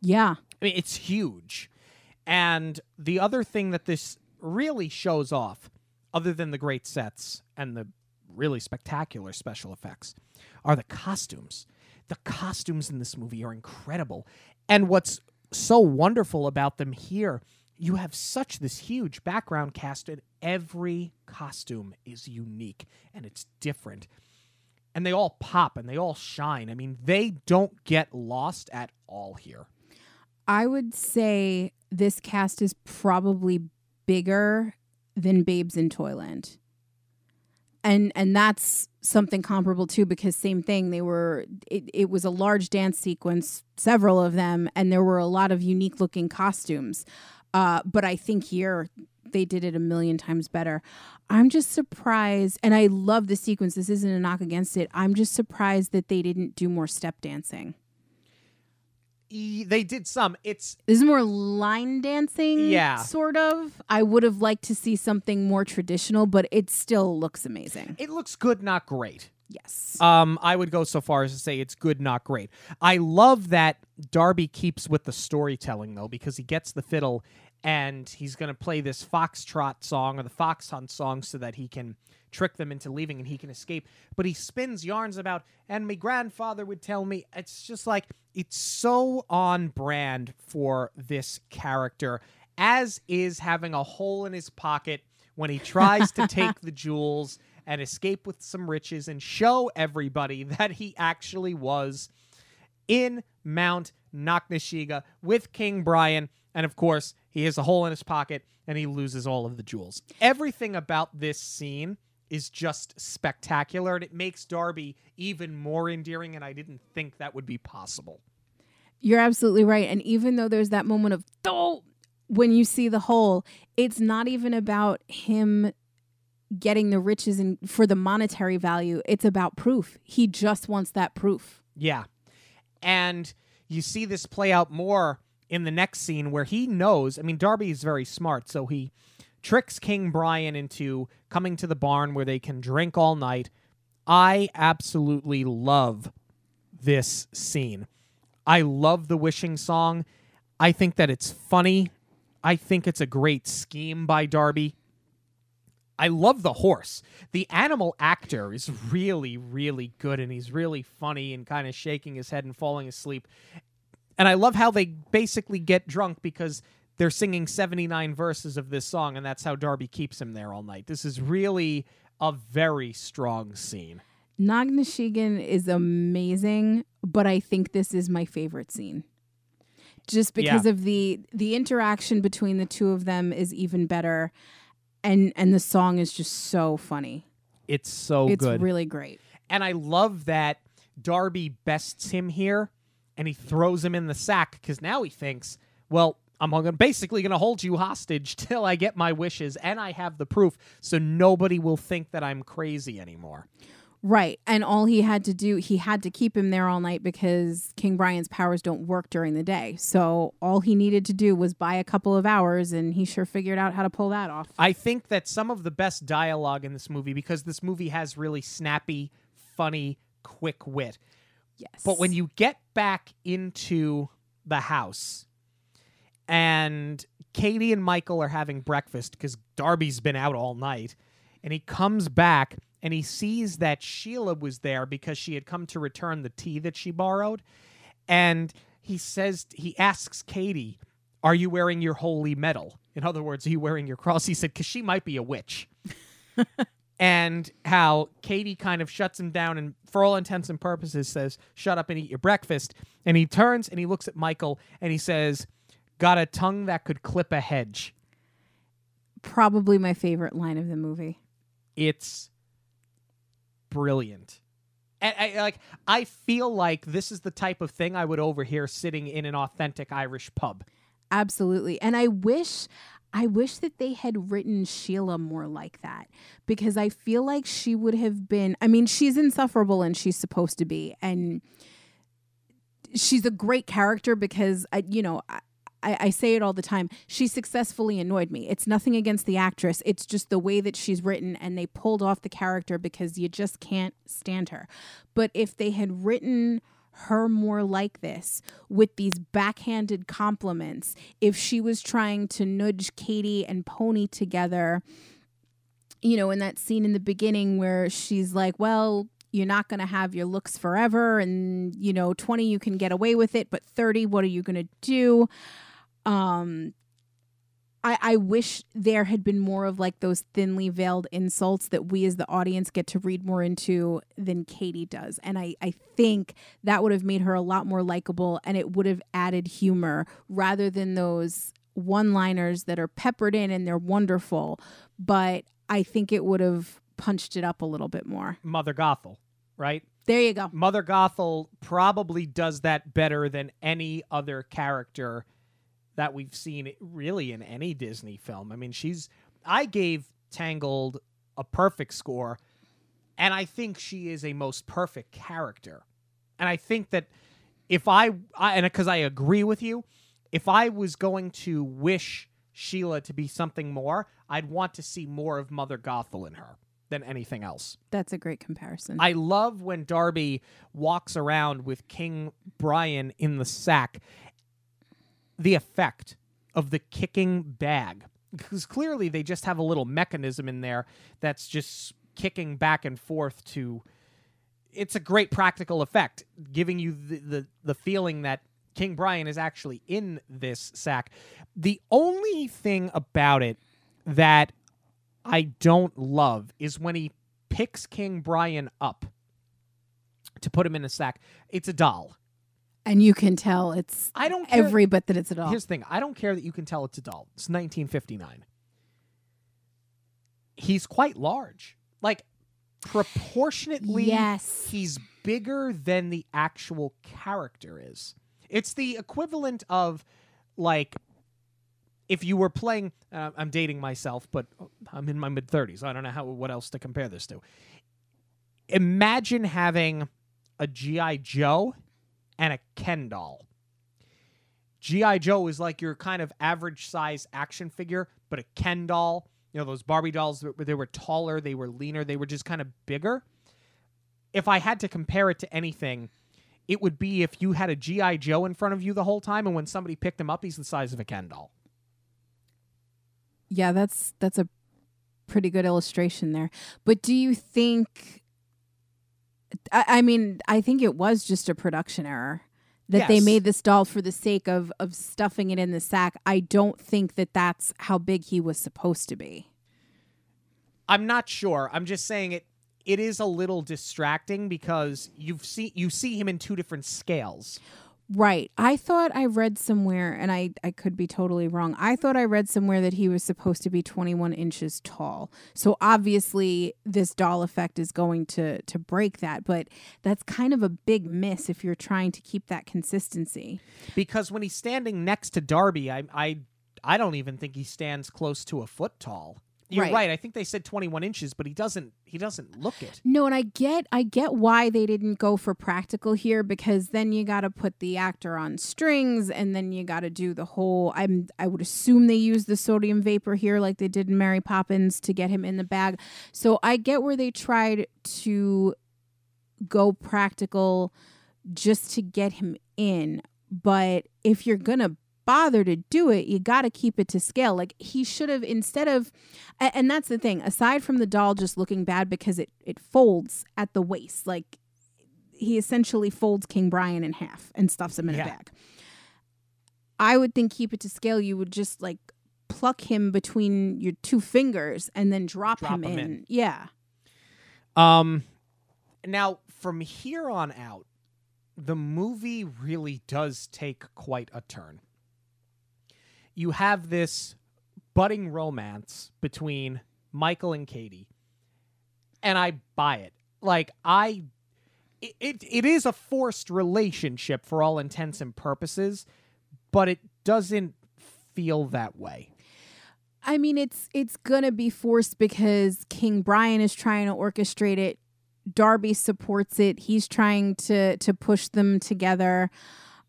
yeah. I mean, it's huge. And the other thing that this really shows off, other than the great sets and the really spectacular special effects, are the costumes. The costumes in this movie are incredible. And what's so wonderful about them here, you have such this huge background cast, and every costume is unique and it's different. And they all pop and they all shine. I mean, they don't get lost at all here. I would say this cast is probably bigger than Babes in Toyland. And and that's something comparable too because same thing they were it, it was a large dance sequence several of them and there were a lot of unique looking costumes. Uh, but i think here they did it a million times better. I'm just surprised and i love the sequence this isn't a knock against it i'm just surprised that they didn't do more step dancing E- they did some. It's This is more line dancing, Yeah. sort of. I would have liked to see something more traditional, but it still looks amazing. it looks good, not great. Yes. Um, I would go so far as to say it's good, not great. I love that Darby keeps with the storytelling though, because he gets the fiddle and he's going to play this foxtrot song or the fox hunt song so that he can trick them into leaving and he can escape. But he spins yarns about, and my grandfather would tell me. It's just like it's so on brand for this character, as is having a hole in his pocket when he tries to take the jewels and escape with some riches and show everybody that he actually was in Mount Knocknasheega with King Brian. And of course, he has a hole in his pocket and he loses all of the jewels. Everything about this scene is just spectacular and it makes Darby even more endearing. And I didn't think that would be possible. You're absolutely right. And even though there's that moment of, oh, when you see the hole, it's not even about him getting the riches and for the monetary value. It's about proof. He just wants that proof. Yeah. And you see this play out more in the next scene where he knows. I mean, Darby is very smart, so he tricks King Brian into coming to the barn where they can drink all night. I absolutely love this scene. I love the wishing song. I think that it's funny. I think it's a great scheme by Darby. I love the horse. The animal actor is really, really good, and he's really funny and kind of shaking his head and falling asleep. And I love how they basically get drunk because they're singing 79 verses of this song, and that's how Darby keeps him there all night. This is really a very strong scene. Nagnashigan is amazing, but I think this is my favorite scene. Just because of the the interaction between the two of them is even better and and the song is just so funny. It's so it's good. really great. And I love that Darby bests him here and he throws him in the sack because now he thinks, well, I'm basically going to hold you hostage till I get my wishes and I have the proof so nobody will think that I'm crazy anymore. Right. And all he had to do, he had to keep him there all night because King Brian's powers don't work during the day. So all he needed to do was buy a couple of hours and he sure figured out how to pull that off. I think that some of the best dialogue in this movie, because this movie has really snappy, funny, quick wit. Yes. But when you get back into the house and Katie and Michael are having breakfast because Darby's been out all night, and he comes back and he sees that Sheila was there because she had come to return the tea that she borrowed. And he says, he asks Katie, Are you wearing your holy medal? In other words, are you wearing your cross? He said, Because she might be a witch. and how Katie kind of shuts him down and, for all intents and purposes, says, Shut up and eat your breakfast. And he turns and he looks at Michael and he says, Got a tongue that could clip a hedge. Probably my favorite line of the movie. It's brilliant. And I like I feel like this is the type of thing I would overhear sitting in an authentic Irish pub. Absolutely. And I wish I wish that they had written Sheila more like that because I feel like she would have been I mean she's insufferable and she's supposed to be and she's a great character because I you know I, I, say it all the time. She successfully annoyed me. It's nothing against the actress. It's just the way that she's written, and they pulled off the character because you just can't stand her. But if they had written her more like this with these backhanded compliments. If she was trying to nudge Katie and Pony together you know in that scene in the beginning where she's like well you're not going to have your looks forever and you know 20 you can get away with it but 30 what are you going to do? Um I, I wish there had been more of like those thinly veiled insults that we as the audience get to read more into than Katie does. And I, I think that would have made her a lot more likable and it would have added humor rather than those one liners that are peppered in and they're wonderful. But I think it would have punched it up a little bit more. Mother Gothel, right? There you go. Mother Gothel probably does that better than any other character that we've seen really in any Disney film. I mean, she's I gave Tangled a perfect score, and I think she is a most perfect character. And I think that if I, I and because I agree with you, if I was going to wish Sheila to be something more, I'd want to see more of Mother Gothel in her than anything else. That's a great comparison. I love when Darby walks around with King Brian in the sack the effect of the kicking bag. Because clearly they just have a little mechanism in there that's just kicking back and forth to it's a great practical effect giving you the, the, the feeling that king brian is actually in this sack. The only thing about it that i don't love is when he picks king brian up to put him in a sack. It's a doll and you can tell it's I don't care. every bit that it's a doll. Here's the thing: I don't care that you can tell it's a doll. It's 1959. He's quite large, like proportionately. Yes, he's bigger than the actual character is. It's the equivalent of like if you were playing. Uh, I'm dating myself, but I'm in my mid 30s. I don't know how what else to compare this to. Imagine having a GI Joe and a Ken doll. G.I. Joe is like your kind of average size action figure, but a Ken doll, you know, those Barbie dolls, they were taller, they were leaner, they were just kind of bigger. If I had to compare it to anything, it would be if you had a G.I. Joe in front of you the whole time, and when somebody picked him up, he's the size of a Ken doll. Yeah, that's that's a pretty good illustration there. But do you think I, I mean, I think it was just a production error that yes. they made this doll for the sake of of stuffing it in the sack. I don't think that that's how big he was supposed to be. I'm not sure. I'm just saying it it is a little distracting because you've see you see him in two different scales. Right. I thought I read somewhere, and I, I could be totally wrong. I thought I read somewhere that he was supposed to be 21 inches tall. So obviously, this doll effect is going to, to break that. But that's kind of a big miss if you're trying to keep that consistency. Because when he's standing next to Darby, I, I, I don't even think he stands close to a foot tall. You're right. right. I think they said 21 inches, but he doesn't. He doesn't look it. No, and I get, I get why they didn't go for practical here because then you got to put the actor on strings, and then you got to do the whole. I'm, I would assume they use the sodium vapor here, like they did in Mary Poppins, to get him in the bag. So I get where they tried to go practical just to get him in, but if you're gonna bother to do it, you got to keep it to scale. Like he should have instead of and that's the thing, aside from the doll just looking bad because it it folds at the waist. Like he essentially folds King Brian in half and stuffs him in Yeah. a bag. I would think keep it to scale, you would just like pluck him between your two fingers and then drop, Drop him, him in. in. Yeah. Um, now from here on out, the movie really does take quite a turn. You have this budding romance between Michael and Katie, and I buy it. Like I, it it, is a forced relationship for all intents and purposes, but it doesn't feel that way. I mean, it's it's gonna be forced because King Brian is trying to orchestrate it. Darby supports it. He's trying to to push them together.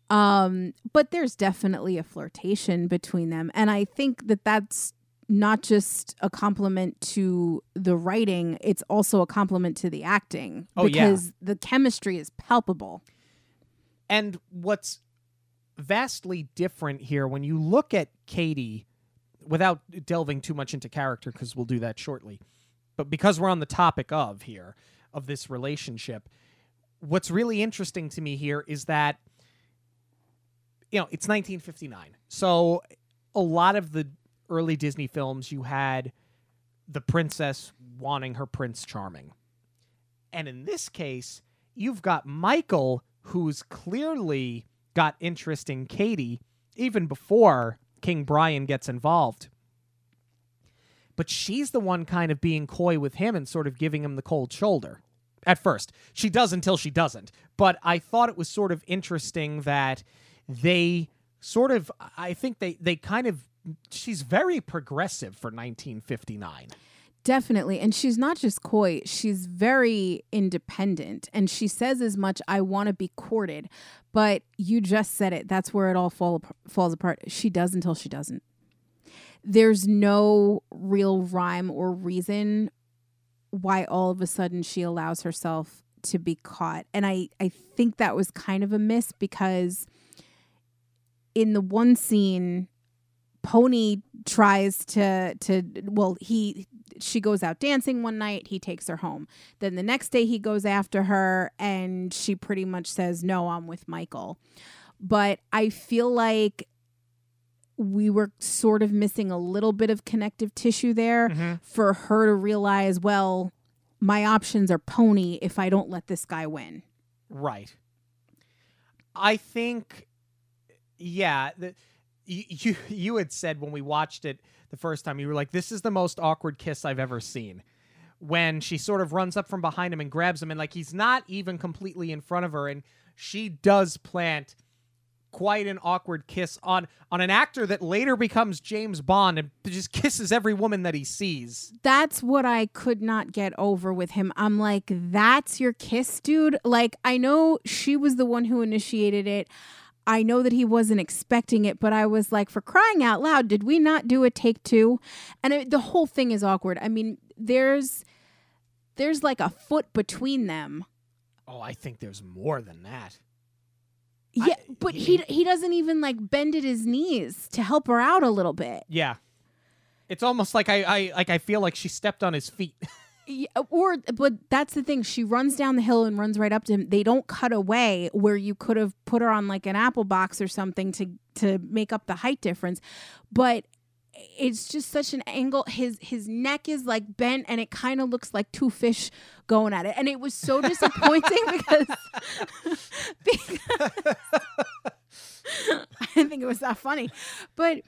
Um, but there's definitely a flirtation between them, and I think that that's not just a compliment to the writing; it's also a compliment to the acting Oh, yeah. because the chemistry is palpable. And what's vastly different here when you look at Katie, without delving too much into character, because we'll do that shortly, but because we're on the topic of here, of this relationship, what's really interesting to me here is that, you know, it's 1959. So a lot of the early Disney films, you had the princess wanting her prince charming. And in this case, you've got Michael, who's clearly got interest in Katie even before King Brian gets involved. But she's the one kind of being coy with him and sort of giving him the cold shoulder. At first, she does until she doesn't. But I thought it was sort of interesting that they sort of, I think they, they kind of, she's very progressive for 1959. Definitely. And she's not just coy, she's very independent. And she says as much, I want to be courted. But you just said it. That's where it all fall, falls apart. She does until she doesn't. There's no real rhyme or reason why all of a sudden she allows herself to be caught. And I, I think that was kind of a miss because in the one scene, Pony tries to to well he she goes out dancing one night he takes her home. Then the next day he goes after her and she pretty much says no I'm with Michael. But I feel like we were sort of missing a little bit of connective tissue there mm-hmm. for her to realize well my options are Pony if I don't let this guy win. Right. I think, yeah. The, you, you had said when we watched it the first time, you were like, "This is the most awkward kiss I've ever seen." When she sort of runs up from behind him and grabs him, and like he's not even completely in front of her, and she does plant quite an awkward kiss on on an actor that later becomes James Bond and just kisses every woman that he sees. that's what I could not get over with him. I'm like, that's your kiss, dude. Like, I know she was the one who initiated it. I know that he wasn't expecting it, but I was like, for crying out loud, did we not do a take two? And it, the whole thing is awkward. I mean, there's there's like a foot between them. Oh, I think there's more than that. Yeah, I- but he he doesn't even like bend at his knees to help her out a little bit. Yeah. It's almost like I, I like I feel like she stepped on his feet. Yeah, uh, or but that's the thing. She runs down the hill and runs right up to him. They don't cut away where you could have put her on like an apple box or something to to make up the height difference. But it's just such an angle. His his neck is like bent and it kind of looks like two fish going at it. And it was so disappointing because because didn't think it was that funny. But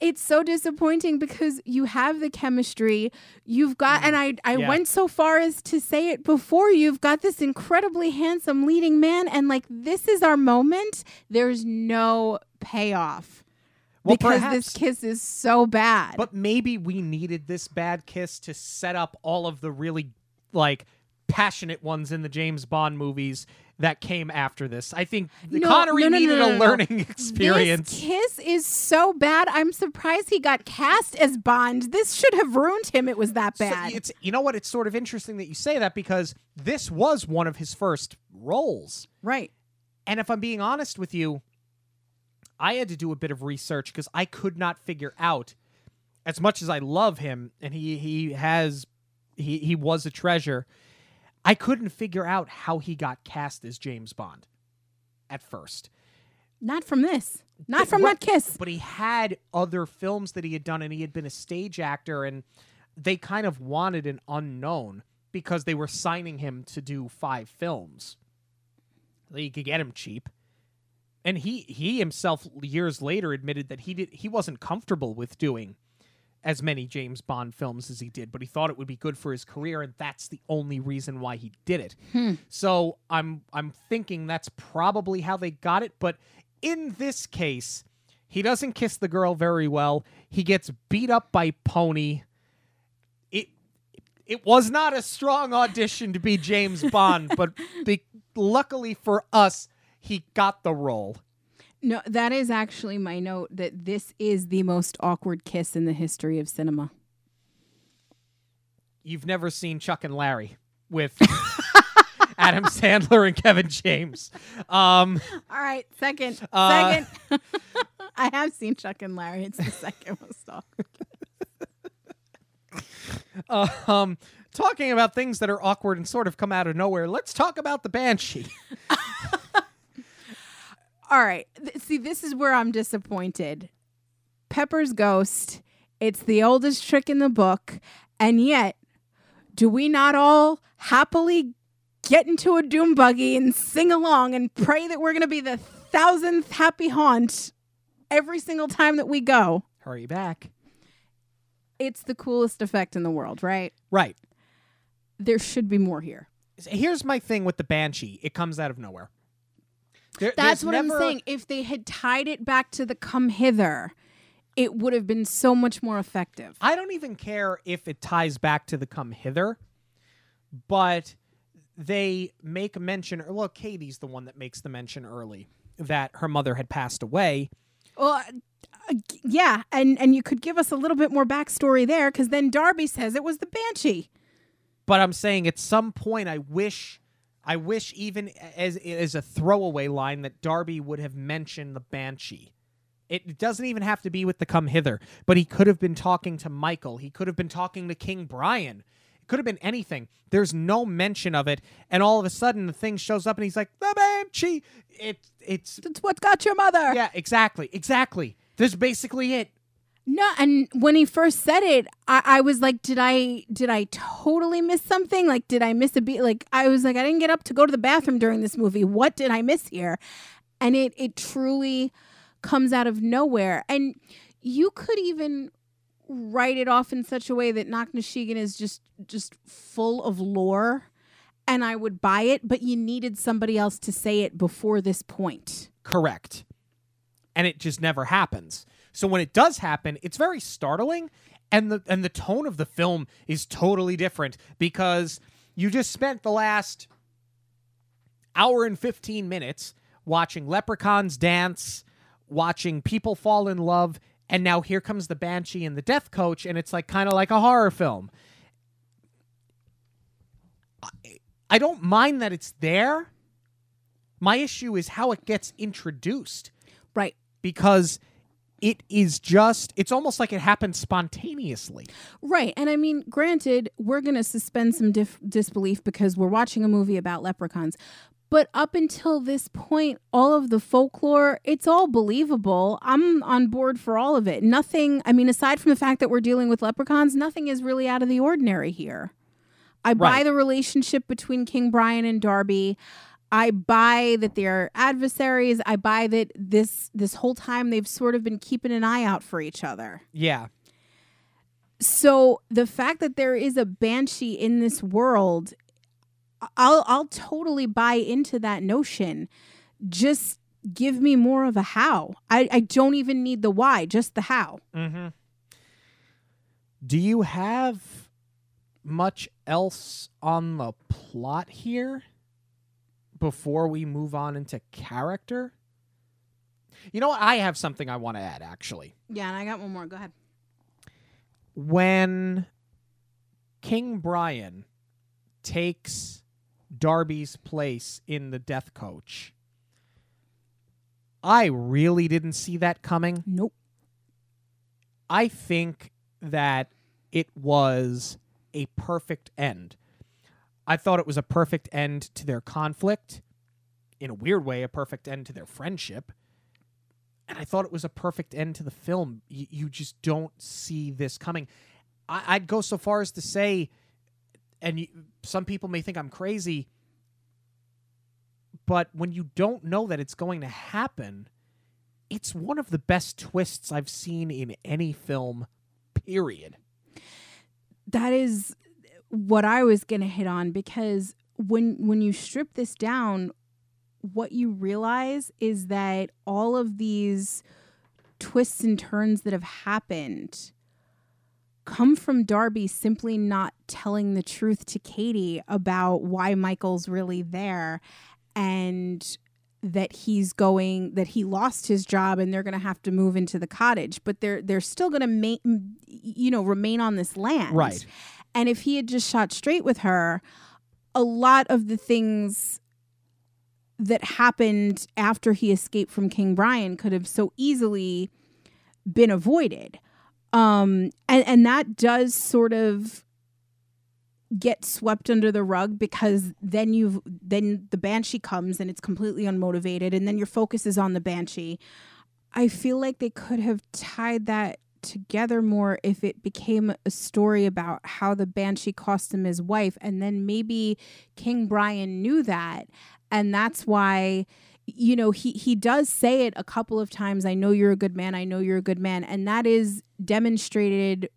it's so disappointing because you have the chemistry. You've got mm. and I I Yeah. went so far as to say it before, you've got this incredibly handsome leading man and like this is our moment. There's no payoff. Well, because perhaps- this kiss is so bad. But maybe we needed this bad kiss to set up all of the really like passionate ones in the James Bond movies that came after this. I think No, Connery no, no, needed a learning experience. This kiss is so bad. I'm surprised he got cast as Bond. This should have ruined him. It was that So bad. it's you know what? It's sort of interesting that you say that because this was one of his first roles. right. And if I'm being honest with you, I had to do a bit of research because I could not figure out, as much as I love him and he he has he he was a treasure, I couldn't figure out how he got cast as James Bond at first. Not from this. Not But from that kiss. But he had other films that he had done, and he had been a stage actor, and they kind of wanted an unknown because they were signing him to do five films. You could get him cheap. And he he himself years later admitted that he did he wasn't comfortable with doing as many James Bond films as he did, but he thought it would be good for his career, and that's the only reason why he did it. Hmm. So I'm I'm thinking that's probably how they got it, but in this case, he doesn't kiss the girl very well. He gets beat up by Pony. It it was not a strong audition to be James Bond, but be, luckily for us, he got the role. No, that is actually my note that this is the most awkward kiss in the history of cinema. You've never seen Chuck and Larry with Adam Sandler and Kevin James. Um, All right, second. Uh, second. I have seen Chuck and Larry. It's the second most awkward. uh, um, talking about things that are awkward and sort of come out of nowhere, let's talk about the Banshee. All right. See, this is where I'm disappointed. Pepper's ghost. It's the oldest trick in the book, and yet, do we not all happily get into a doom buggy and sing along and pray that we're going to be the thousandth happy haunt every single time that we go? Hurry back. It's the coolest effect in the world, right? Right. There should be more here. Here's my thing with the Banshee. It comes out of nowhere. There- That's what I'm saying. If they had tied it back to the come hither, it would have been so much more effective. I don't even care if it ties back to the come hither, but they make mention, or well, Katie's the one that makes the mention early that her mother had passed away. Well, uh, yeah, and and you could give us a little bit more backstory there, because then Darby says it was the banshee. But I'm saying at some point, I wish, I wish even as as a throwaway line that Darby would have mentioned the Banshee. It doesn't even have to be with the come hither, but he could have been talking to Michael. He could have been talking to King Brian. It could have been anything. There's no mention of it, and all of a sudden the thing shows up, and he's like, "The Banshee." It it's That's what got your mother. yeah, exactly, exactly. That's basically it. No, and when he first said it, I, I was like, did I did I totally miss something? Like, did I miss a beat? Like, I was like, I didn't get up to go to the bathroom during this movie. What did I miss here? And it it truly comes out of nowhere. And you could even write it off in such a way that Naknashigan is just just full of lore, and I would buy it. But you needed somebody else to say it before this point. Correct. And it just never happens. So when it does happen, it's very startling and the and the tone of the film is totally different because you just spent the last hour and 15 minutes watching leprechauns dance, watching people fall in love, and now here comes the banshee and the death coach and it's like kind of like a horror film. I- I don't mind that it's there. My issue is how it gets introduced Right. because it is just it's almost like it happened spontaneously. Right. And I mean, granted, we're going to suspend some dif- disbelief because we're watching a movie about leprechauns. But up until this point, all of the folklore, it's all believable. I'm on board for all of it. Nothing, I mean, aside from the fact that we're dealing with leprechauns, nothing is really out of the ordinary here. I buy the relationship between King Brian and Darby. I buy that they're adversaries. I buy that this this whole time they've sort of been keeping an eye out for each other. Yeah. So the fact that there is a banshee in this world, I'll I'll totally buy into that notion. Just give me more of a how. I, I don't even need the why, just the how. Mm-hmm. Do you have much else on the plot here before we move on into character? You know what? I have something I want to add actually. Yeah, and I got one more. Go ahead. when King Brian takes Darby's place in the Death Coach, I really didn't see that coming. Nope. I think that it was a perfect end. I thought it was a perfect end to their conflict. In a weird way, a perfect end to their friendship. And I thought it was a perfect end to the film. Y- you just don't see this coming. I- I'd go so far as to say, and some people may think I'm crazy, but when you don't know that it's going to happen, it's one of the best twists I've seen in any film, period. that is what I was going to hit on because when when you strip this down what you realize is that all of these twists and turns that have happened come from Darby simply not telling the truth to Katie about why Michael's really there and that he's going that he lost his job and they're going to have to move into the cottage but they're they're still going to ma- you know remain on this land Right. And if he had just shot straight with her a lot of the things that happened after he escaped from King Brian could have so easily been avoided. Um and and that does sort of get swept under the rug because then you've then the banshee comes and it's completely unmotivated and then your focus is on the banshee. I feel like they could have tied that together more if it became a story about how the banshee cost him his wife and then maybe king brian knew that and that's why you know he he does say it a couple of times i know you're a good man i know you're a good man and that is demonstrated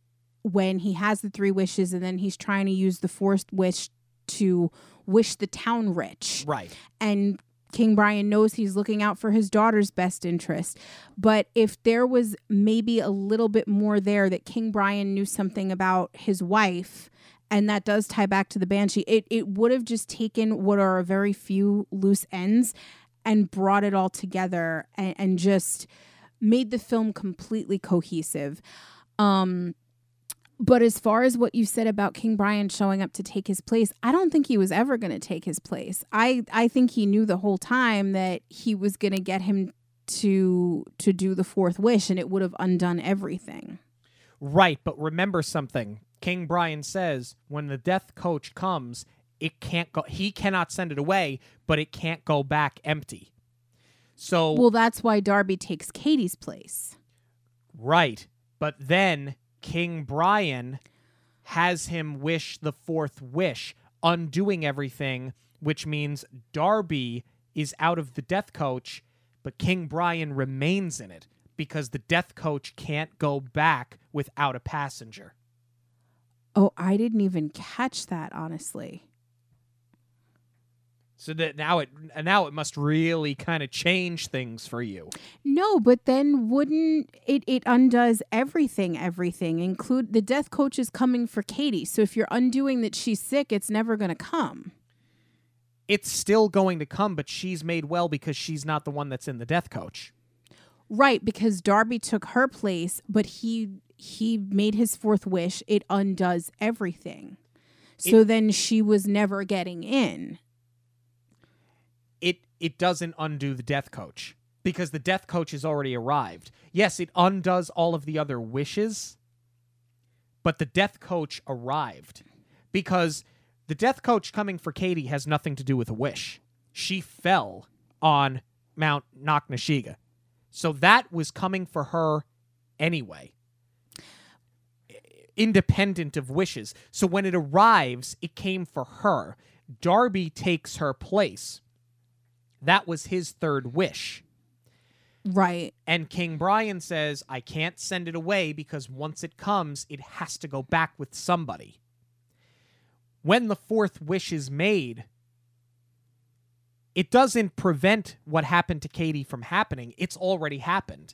when he has the three wishes and then he's trying to use the fourth wish to wish the town rich Right. and King Brian knows he's looking out for his daughter's best interest. But if there was maybe a little bit more there that King Brian knew something about his wife, and that does tie back to the Banshee, it, it would have just taken what are a very few loose ends and brought it all together and, and just made the film completely cohesive. Um, but as far as what you said about King Brian showing up to take his place, I don't think he was ever going to take his place. I I think he knew the whole time that he was going to get him to to do the fourth wish and it would have undone everything. Right, but remember something. King Brian says when the death coach comes, it can't go he cannot send it away, but it can't go back empty. So Well, that's why Darby takes Katie's place. right. But then King Brian has him wish the fourth wish, undoing everything, which means Darby is out of the death coach, but King Brian remains in it because the death coach can't go back without a passenger. Oh, I didn't even catch that honestly. So that now it now it must really kind of change things for you. No, but then wouldn't it it undoes everything everything include the death coach is coming for Katie. So if you're undoing that she's sick, it's never going to come. It's still going to come, but she's made well because she's not the one that's in the death coach. Right, because Darby took her place, but he he made his fourth wish. It undoes everything. So then she was never getting in. It doesn't undo the death coach because the death coach has already arrived. Yes, it undoes all of the other wishes, but the death coach arrived because the death coach coming for Katie has nothing to do with a wish. She fell on Mount Knocknasheega. So that was coming for her anyway. Independent of wishes. So when it arrives, it came for her. Darby takes her place. That was his third wish. Right. And King Brian says, I can't send it away because once it comes, it has to go back with somebody. When the fourth wish is made, it doesn't prevent what happened to Katie from happening. It's already happened.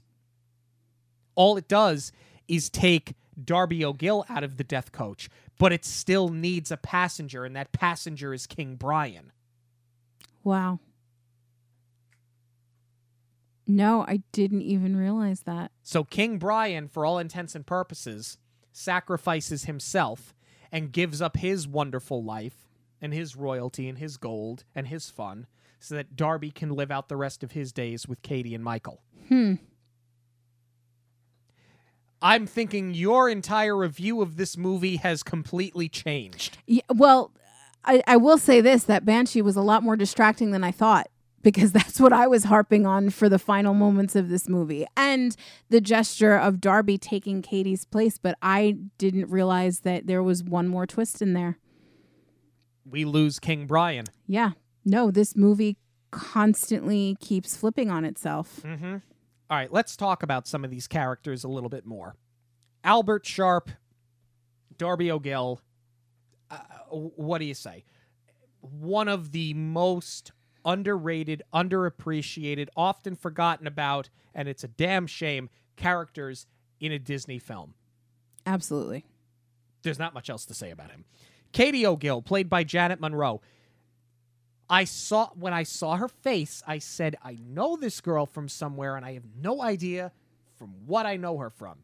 All it does is take Darby O'Gill out of the death coach, but it still needs a passenger, and that passenger is King Brian. Wow. No, I didn't even realize that. So King Brian, for all intents and purposes, sacrifices himself and gives up his wonderful life and his royalty and his gold and his fun so that Darby can live out the rest of his days with Katie and Michael. Hmm. I'm thinking your entire review of this movie has completely changed. Yeah, well, I, I will say this that Banshee was a lot more distracting than I thought because that's what I was harping on for the final moments of this movie and the gesture of Darby taking Katie's place. But I didn't realize that there was one more twist in there. We lose King Brian. Yeah. No, this movie constantly keeps flipping on itself. Mm-hmm. All right, let's talk about some of these characters a little bit more. Albert Sharpe, Darby O'Gill. Uh, what do you say? One of the most underrated, underappreciated, often forgotten about, and it's a damn shame characters in a Disney film. Absolutely. There's not much else to say about him. Katie O'Gill, played by Janet Munro. I saw when I saw her face, I said, I know this girl from somewhere, and I have no idea from what I know her from.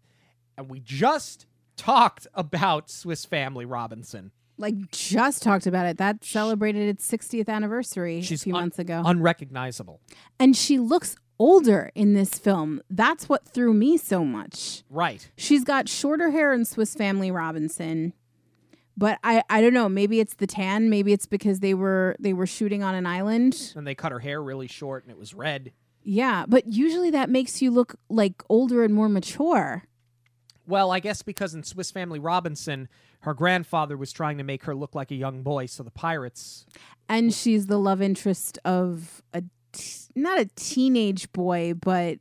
And we just talked about Swiss Family Robinson like just talked about it. That celebrated its 60th anniversary She's a few un- months ago. Unrecognizable. And she looks older in this film. That's what threw me so much. Right. She's got shorter hair in Swiss Family Robinson. But I, I don't know, maybe it's the tan, maybe it's because they were they were shooting on an island. And they cut her hair really short and it was red. Yeah, but usually that makes you look like older and more mature. Well, I guess because in Swiss Family Robinson, her grandfather was trying to make her look like a young boy, so the pirates. And she's the love interest of a t- not a teenage boy, but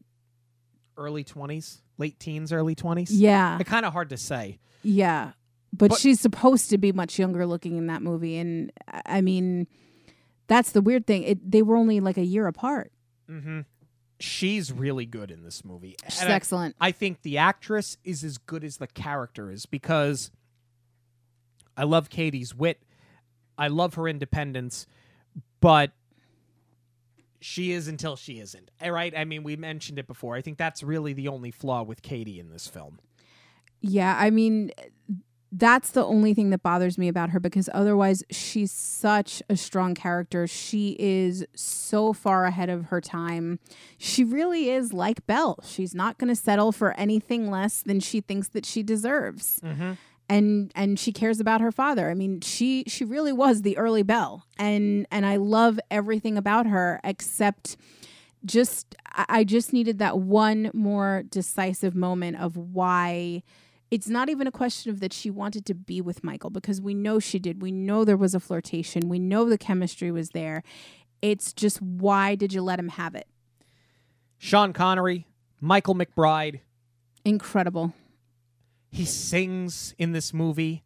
early twenties, late teens, early twenties. Yeah, it's kind of hard to say. Yeah, but, but she's supposed to be much younger looking in that movie, and I mean, that's the weird thing. It they were only like a year apart. Mm-hmm she's really good in this movie. She's and excellent. I, I, think the actress is as good as the character is because I love Katie's wit. I love her independence, but she is until she isn't. Eh, right? I mean, we mentioned it before. I think that's really the only flaw with Katie in this film. Yeah, I mean, that's the only thing that bothers me about her because otherwise she's such a strong character. She is so far ahead of her time. She really is like Belle. She's not going to settle for anything less than she thinks that she deserves. Mm-hmm and and she cares about her father. I mean, she she really was the early Belle, and and I love everything about her except just I just needed that one more decisive moment of why. It's not even a question of that she wanted to be with Michael because we know she did. We know there was a flirtation. We know the chemistry was there. It's just why did you let him have it? Sean Connery, Michael McBride. Incredible. He sings in this movie.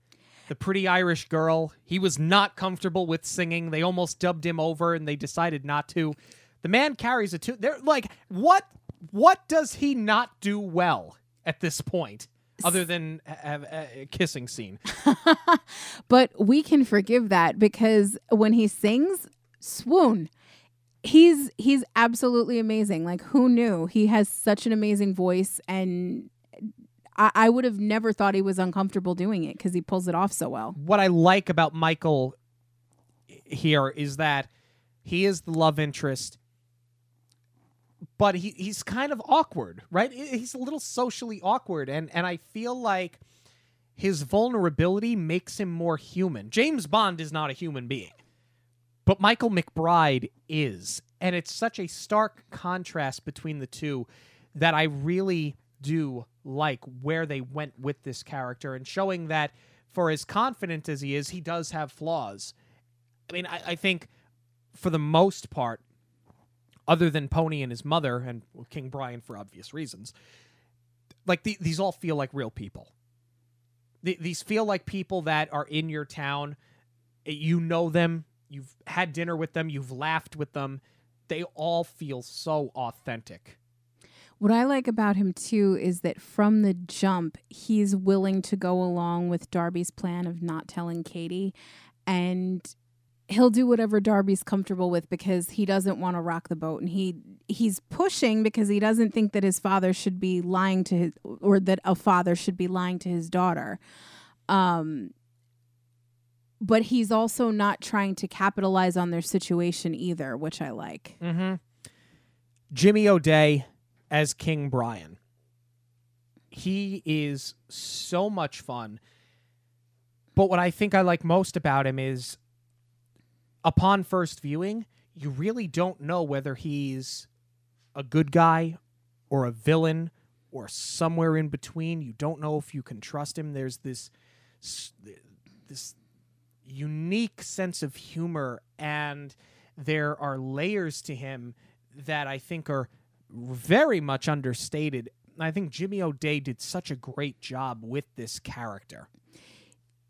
The pretty Irish girl. He was not comfortable with singing. They almost dubbed him over and they decided not to. The man carries a tune. They're like, what what does he not do well at this point? other than a, a kissing scene. but we can forgive that because when he sings, swoon. He's he's absolutely amazing. Like who knew? He has such an amazing voice and I, I would have never thought he was uncomfortable doing it because he pulls it off so well. What I like about Michael here is that he is the love interest, but he, he's kind of awkward, right? He's a little socially awkward, and and I feel like his vulnerability makes him more human. James Bond is not a human being, but Michael McBride is, and it's such a stark contrast between the two that I really do like where they went with this character and showing that for as confident as he is, he does have flaws. I mean, I, I think for the most part, other than Pony and his mother and King Brian for obvious reasons, like the, these all feel like real people. The, these feel like people that are in your town. You know them. You've had dinner with them. You've laughed with them. They all feel so authentic. What I like about him too is that from the jump, he's willing to go along with Darby's plan of not telling Katie. And he'll do whatever Darby's comfortable with because he doesn't want to rock the boat and he he's pushing because he doesn't think that his father should be lying to his or that a father should be lying to his daughter. Um but he's also not trying to capitalize on their situation either, which I like. Mm-hmm. Jimmy O'Dea as King Brian. He is so much fun. But what I think I like most about him is upon first viewing, you really don't know whether he's a good guy or a villain or somewhere in between. You don't know if you can trust him. There's this this unique sense of humor and there are layers to him that I think are very much understated. I think Jimmy O'Dea did such a great job with this character.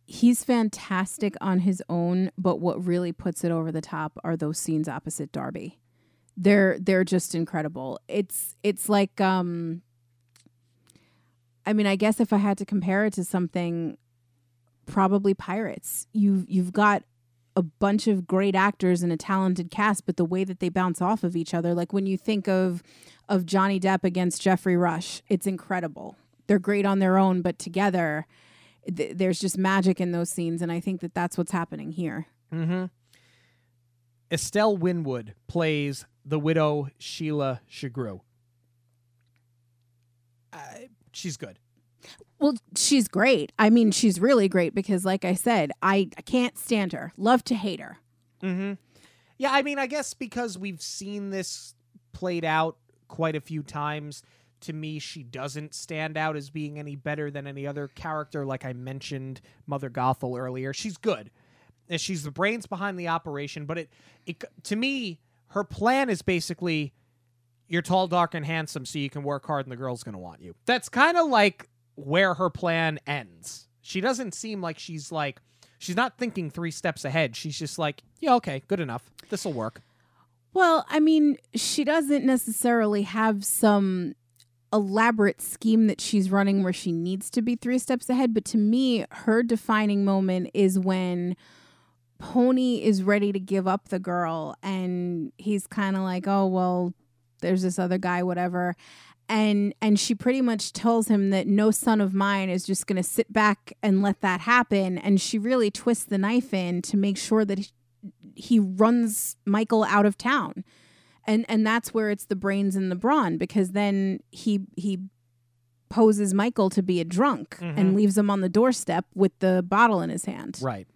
He's fantastic on his own, but what really puts it over the top are those scenes opposite Darby. They're they're just incredible. It's it's like um I mean, I guess if I had to compare it to something probably Pirates. You you've got a bunch of great actors and a talented cast, but the way that they bounce off of each other, like when you think of of Johnny Depp against Geoffrey Rush, it's incredible. They're great on their own, but together, th- there's just magic in those scenes, and I think that that's what's happening here. Mm-hmm. Estelle Winwood plays the widow Sheila Sugrue. Uh, she's good. Well, she's great. I mean, she's really great because, like I said, I, I can't stand her. Love to hate her. Mm-hmm. Yeah, I mean, I guess because we've seen this played out quite a few times, to me, she doesn't stand out as being any better than any other character. Like I mentioned, Mother Gothel earlier, she's good. And She's the brains behind the operation, but it, it to me, her plan is basically you're tall, dark, and handsome, so you can work hard, and the girl's gonna want you. That's kind of like where her plan ends. She doesn't seem like she's like she's not thinking three steps ahead. She's just like, yeah, okay, good enough. This will work. Well, I mean, she doesn't necessarily have some elaborate scheme that she's running where she needs to be three steps ahead, but to me, her defining moment is when Pony is ready to give up the girl and he's kind of like, "Oh, well, there's this other guy whatever." And and she pretty much tells him that no son of mine is just going to sit back and let that happen. And she really twists the knife in to make sure that he, he runs Michael out of town. And and that's where it's the brains and the brawn because then he he poses Michael to be a drunk mm-hmm. and leaves him on the doorstep with the bottle in his hand. Right.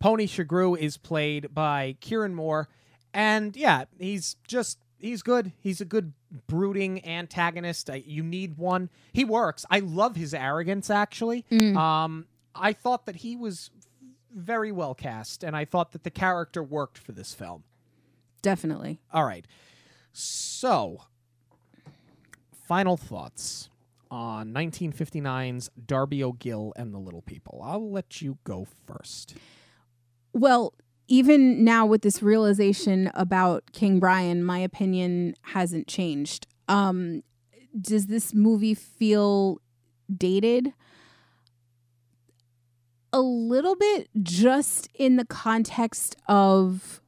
Pony Sugrue is played by Kieran Moore. And yeah he's just he's good. He's a good brooding antagonist. you need one. He works. I love his arrogance. Actually, mm. um, I thought that he was very well cast, and I thought that the character worked for this film. Definitely. All right. So, final thoughts on 1959's Darby O'Gill and the Little People. I'll let you go first. Well, even now with this realization about King Brian, my opinion hasn't changed. Um, does this movie feel dated? A little bit, just in the context of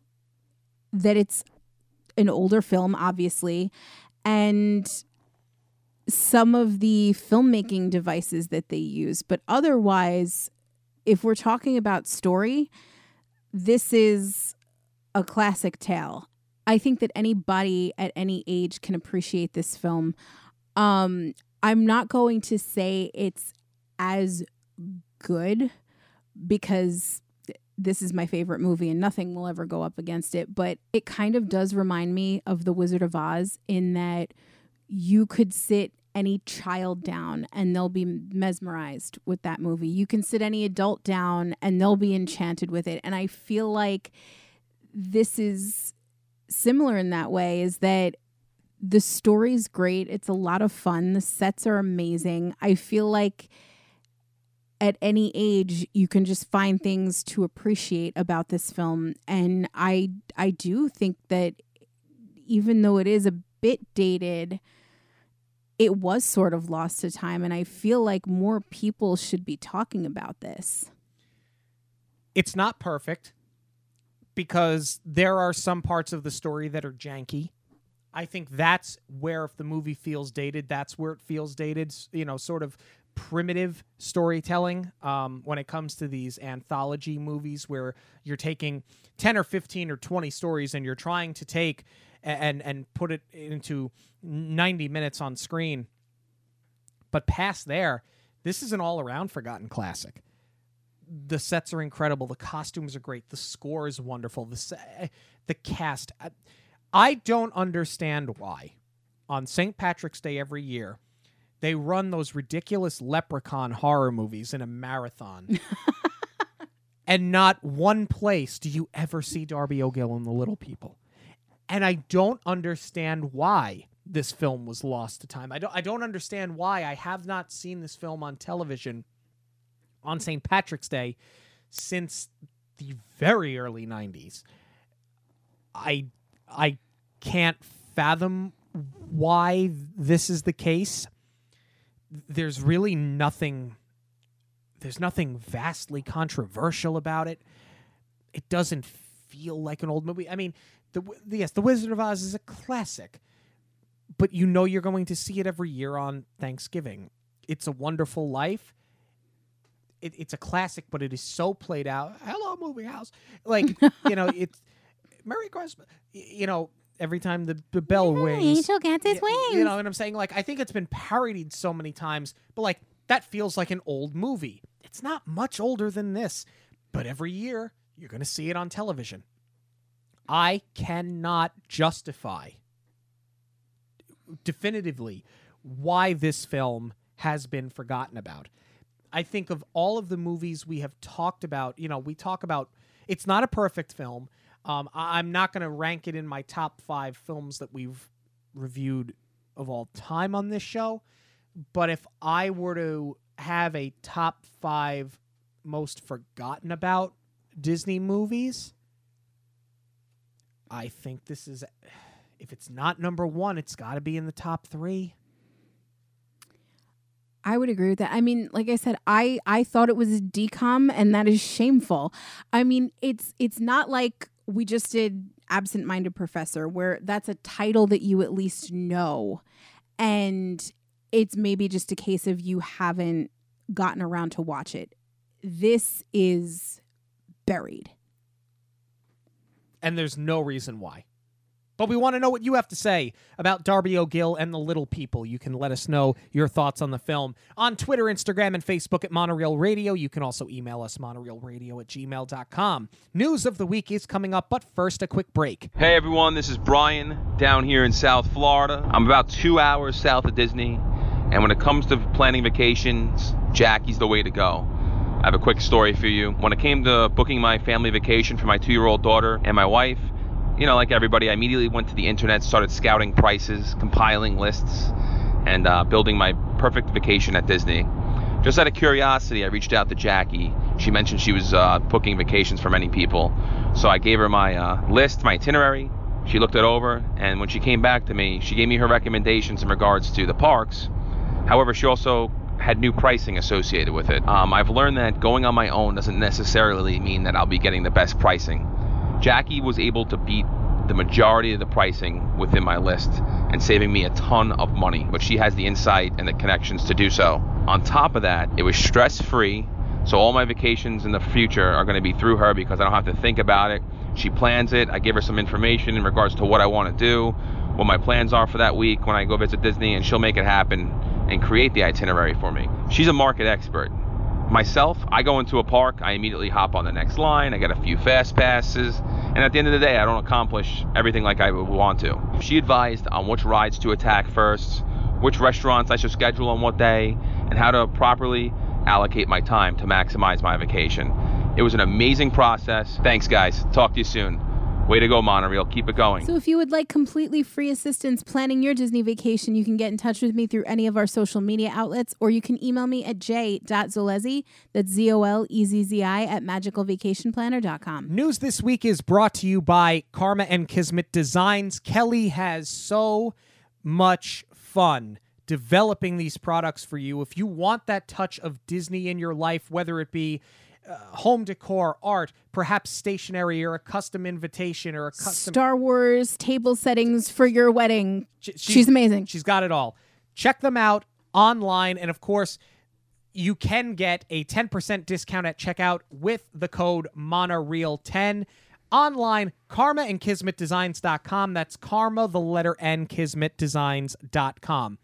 that it's an older film, obviously, and some of the filmmaking devices that they use. But otherwise, if we're talking about story, this is a classic tale. I think that anybody at any age can appreciate this film. Um, I'm not going to say it's as good because this is my favorite movie and nothing will ever go up against it, but it kind of does remind me of The Wizard of Oz in that you could sit any child down and they'll be mesmerized with that movie. You can sit any adult down and they'll be enchanted with it. And I feel like this is similar in that way is that the story's great. It's a lot of fun. The sets are amazing. I feel like at any age you can just find things to appreciate about this film and I I do think that even though it is a bit dated, it was sort of lost to time. And I feel like more people should be talking about this. It's not perfect because there are some parts of the story that are janky. I think that's where if the movie feels dated, that's where it feels dated, you know, sort of primitive storytelling um, when it comes to these anthology movies where you're taking 10 or 15 or 20 stories and you're trying to take and and put it into 90 minutes on screen but past there this is an all-around forgotten classic the sets are incredible the costumes are great the score is wonderful the se- the cast I, I don't understand why on St. Patrick's Day every year they run those ridiculous leprechaun horror movies in a marathon. and not one place do you ever see Darby O'Gill and the Little People. And I don't understand why this film was lost to time. I don't I don't understand why I have not seen this film on television on St. Patrick's Day since the very early 90s. I I can't fathom why this is the case. There's really nothing there's nothing vastly controversial about it. It doesn't feel like an old movie. I mean, the, yes, The Wizard of Oz is a classic, but you know you're going to see it every year on Thanksgiving. It's a Wonderful Life. It, it's a classic, but it is so played out. Hello, movie house. Like you know, it's Merry Christmas. You know, every time the, the bell rings, Angel gets his wings. You know what I'm saying? Like, I think it's been parodied so many times, but like, that feels like an old movie. It's not much older than this, but every year you're going to see it on television. I cannot justify definitively why this film has been forgotten about. I think of all of the movies we have talked about, you know, we talk about it's not a perfect film. Um, I- I'm not going to rank it in my top five films that we've reviewed of all time on this show. But if I were to have a top five most forgotten about Disney movies, I think this is, if it's not number one, it's got to be in the top three. I would agree with that. I mean, like I said, I I thought it was a DCOM, and that is shameful. I mean, it's it's not like we just did Absent Minded Professor, where that's a title that you at least know, and it's maybe just a case of you haven't gotten around to watch it. This is buried. And there's no reason why. But we want to know what you have to say about Darby O'Gill and the Little People. You can let us know your thoughts on the film on Twitter, Instagram, and Facebook at Monorail Radio. You can also email us, monorailradio at gmail.com. News of the week is coming up, but first, a quick break. Hey everyone, this is Brian down here in South Florida. I'm about two hours south of Disney, and when it comes to planning vacations, Jackie's the way to go. I have a quick story for you. When it came to booking my family vacation for my two year old daughter and my wife, you know, like everybody, I immediately went to the internet, started scouting prices, compiling lists, and uh, building my perfect vacation at Disney. Just out of curiosity, I reached out to Jackie. She mentioned she was uh, booking vacations for many people. So I gave her my uh, list, my itinerary. She looked it over, and when she came back to me, she gave me her recommendations in regards to the parks. However, she also had new pricing associated with it. Um, I've learned that going on my own doesn't necessarily mean that I'll be getting the best pricing. Jackie was able to beat the majority of the pricing within my list and saving me a ton of money, but she has the insight and the connections to do so. On top of that, it was stress free, so all my vacations in the future are going to be through her because I don't have to think about it. She plans it, I give her some information in regards to what I want to do, what my plans are for that week when I go visit Disney, and she'll make it happen and create the itinerary for me. She's a market expert. Myself, I go into a park, I immediately hop on the next line, I get a few fast passes, and at the end of the day, I don't accomplish everything like I would want to. She advised on which rides to attack first, which restaurants I should schedule on what day, and how to properly allocate my time to maximize my vacation. It was an amazing process. Thanks, guys. Talk to you soon. Way to go, Monorail. Keep it going. So, if you would like completely free assistance planning your Disney vacation, you can get in touch with me through any of our social media outlets, or you can email me at j.zolezzi, that's Z O L E Z Z I, at magicalvacationplanner.com. News this week is brought to you by Karma and Kismet Designs. Kelly has so much fun developing these products for you. If you want that touch of Disney in your life, whether it be uh, home decor, art, perhaps stationery, or a custom invitation, or a custom Star Wars table settings for your wedding. She- She's amazing. She's got it all. Check them out online, and of course, you can get a 10% discount at checkout with the code monoreal10 online karma and kismetdesigns.com that's karma the letter n kismetdesigns.com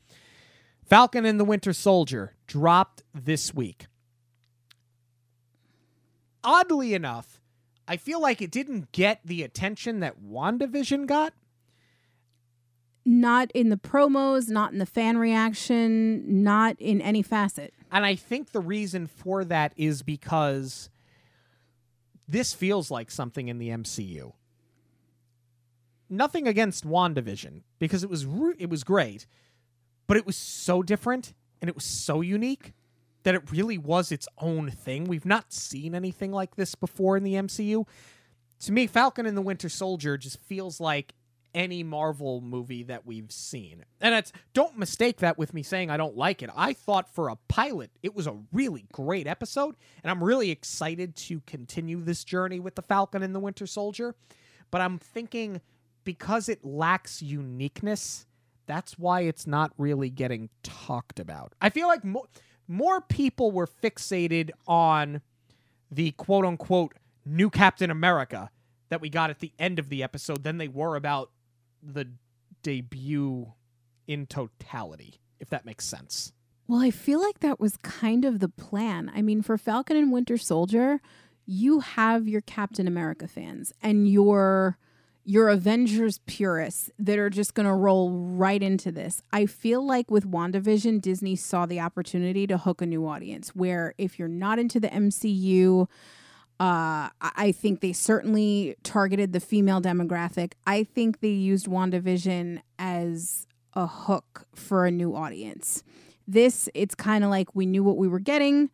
falcon and the winter soldier dropped this week oddly enough i feel like it didn't get the attention that wandavision got Not in the promos, not in the fan reaction, not in any facet. And I think the reason for that is because this feels like something in the MCU. Nothing against WandaVision because it was re- it was great, but it was so different and it was so unique that it really was its own thing. We've not seen anything like this before in the MCU. To me, Falcon and the Winter Soldier just feels like any Marvel movie that we've seen. And it's don't mistake that with me saying I don't like it. I thought for a pilot it was a really great episode and I'm really excited to continue this journey with the Falcon and the Winter Soldier. But I'm thinking because it lacks uniqueness, that's why it's not really getting talked about. I feel like mo- more people were fixated on the quote unquote new Captain America that we got at the end of the episode than they were about the debut in totality, if that makes sense. Well, I feel like that was kind of the plan. I mean, for Falcon and Winter Soldier, you have your Captain America fans and your your Avengers purists that are just going to roll right into this. I feel like with WandaVision, Disney saw the opportunity to hook a new audience where if you're not into the MCU, uh, I I think they certainly targeted the female demographic. I think they used WandaVision as a hook for a new audience. This, it's kind of like we knew what we were getting.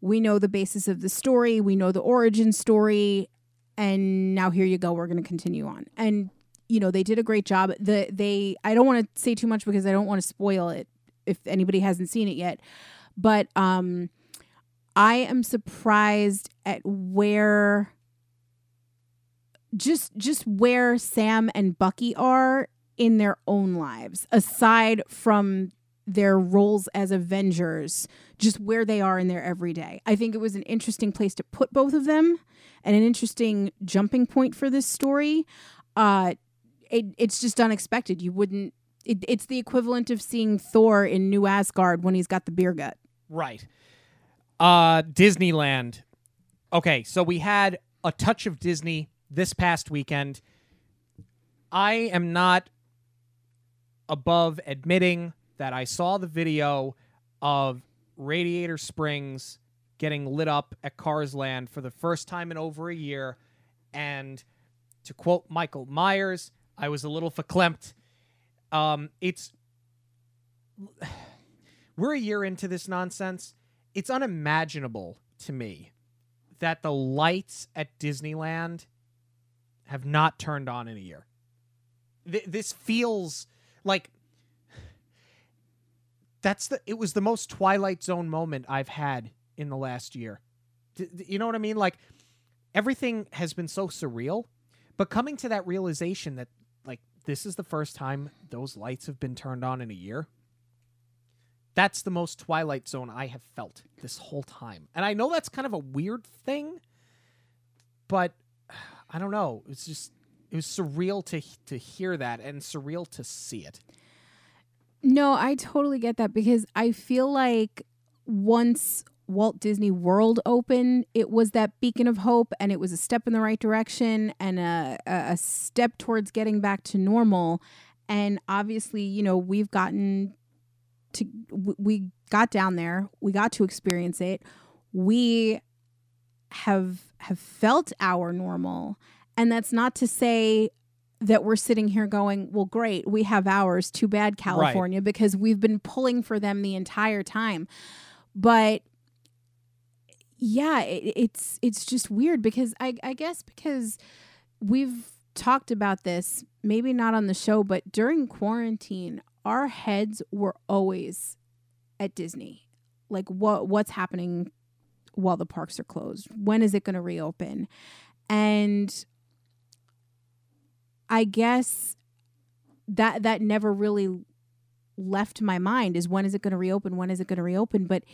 We know the basis of the story. We know the origin story. And now here you go. We're going to continue on. And, you know, they did a great job. The, they, I don't want to say too much because I don't want to spoil it if anybody hasn't seen it yet. But, um, I am surprised at where just just where Sam and Bucky are in their own lives aside from their roles as Avengers, just where they are in their everyday. I think it was an interesting place to put both of them and an interesting jumping point for this story. Uh it, it's just unexpected. You wouldn't it, it's the equivalent of seeing Thor in New Asgard when he's got the beer gut. Right. Uh Disneyland. Okay, so we had a touch of Disney this past weekend. I am not above admitting that I saw the video of Radiator Springs getting lit up at Cars Land for the first time in over a year. And to quote Michael Myers, I was a little verklempt. Um, it's we're a year into this nonsense. It's unimaginable to me that the lights at Disneyland have not turned on in a year. Th- this feels like that's the it was the most Twilight Zone moment I've had in the last year. D- d- you know what I mean? Like everything has been so surreal, but coming to that realization that like this is the first time those lights have been turned on in a year. That's the most Twilight Zone I have felt this whole time. And I know that's kind of a weird thing, but I don't know. It's just it was surreal to to hear that and surreal to see it. No, I totally get that because I feel like once Walt Disney World opened, it was that beacon of hope and it was a step in the right direction and a, a step towards getting back to normal. And obviously, you know, we've gotten to, we got down there, we got to experience it. We have have felt our normal. And that's not to say that we're sitting here going, well, great, we have ours. Too bad, California, because we've been pulling for them the entire time. But yeah, it, it's it's just weird because I I guess because we've talked about this, maybe not on the show, but during quarantine, our heads were always at Disney. Like what what's happening while the parks are closed? When is it going to reopen? And I guess that that never really left my mind is when is it going to reopen? When is it going to reopen? But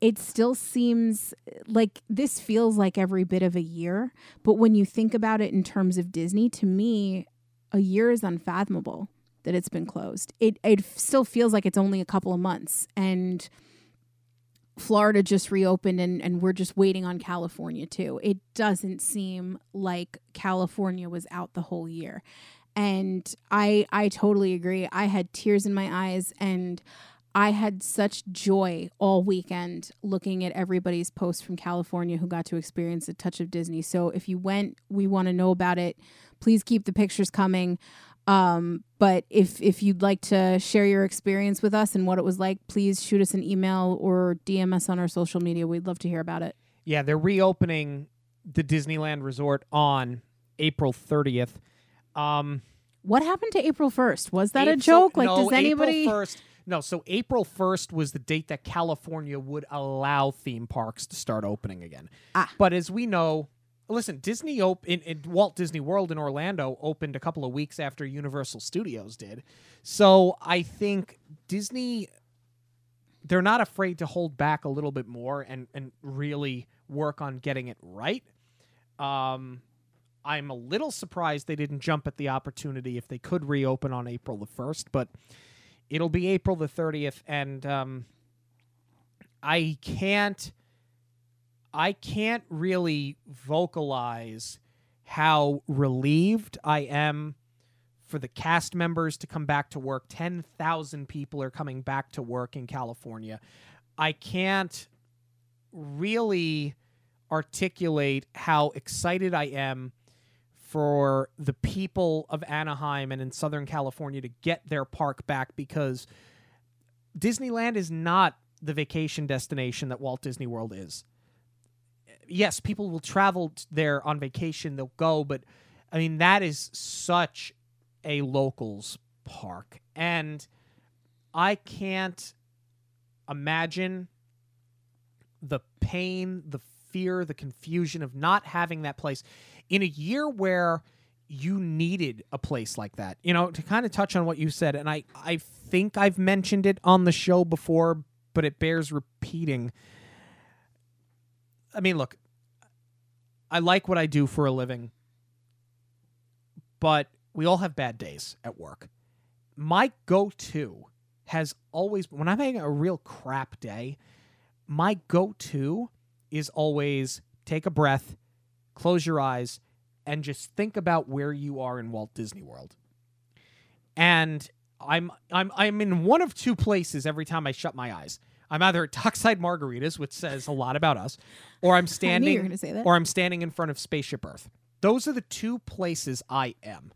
it still seems like this feels like every bit of a year. But when you think about it in terms of Disney, to me, a year is unfathomable that it's been closed. It it still feels like it's only a couple of months and Florida just reopened and, and we're just waiting on California too. It doesn't seem like California was out the whole year. And I I totally agree. I had tears in my eyes and I had such joy all weekend looking at everybody's posts from California who got to experience a touch of Disney. So if you went, we want to know about it. Please keep the pictures coming. Um, but if if you'd like to share your experience with us and what it was like, please shoot us an email or DM us on our social media. We'd love to hear about it. Yeah, they're reopening the Disneyland Resort on April 30th. Um, what happened to April 1st? Was that April, a joke? Like, no, does anybody? April 1st, no, so April 1st was the date that California would allow theme parks to start opening again. Ah. But as we know, listen, Disney op- in, in Walt Disney World in Orlando opened a couple of weeks after Universal Studios did. So I think Disney they're not afraid to hold back a little bit more and and really work on getting it right. Um I'm a little surprised they didn't jump at the opportunity if they could reopen on April the 1st, but it'll be April the 30th and um I can't I can't really vocalize how relieved I am for the cast members to come back to work. 10,000 people are coming back to work in California. I can't really articulate how excited I am for the people of Anaheim and in Southern California to get their park back because Disneyland is not the vacation destination that Walt Disney World is yes, people will travel there on vacation, they'll go, but I mean, that is such a locals park. And I can't imagine the pain, the fear, the confusion of not having that place in a year where you needed a place like that. You know, to kind of touch on what you said, and I, I think I've mentioned it on the show before, but it bears repeating. I mean, look, I like what I do for a living, but we all have bad days at work. My go to has always, when I'm having a real crap day, my go to is always take a breath, close your eyes, and just think about where you are in Walt Disney World. And I'm I'm I'm in one of two places every time I shut my eyes. I'm either at Dockside Margaritas, which says a lot about us, or I'm I knew standing you were going to say that. or I'm standing in front of Spaceship Earth. Those are the two places I am.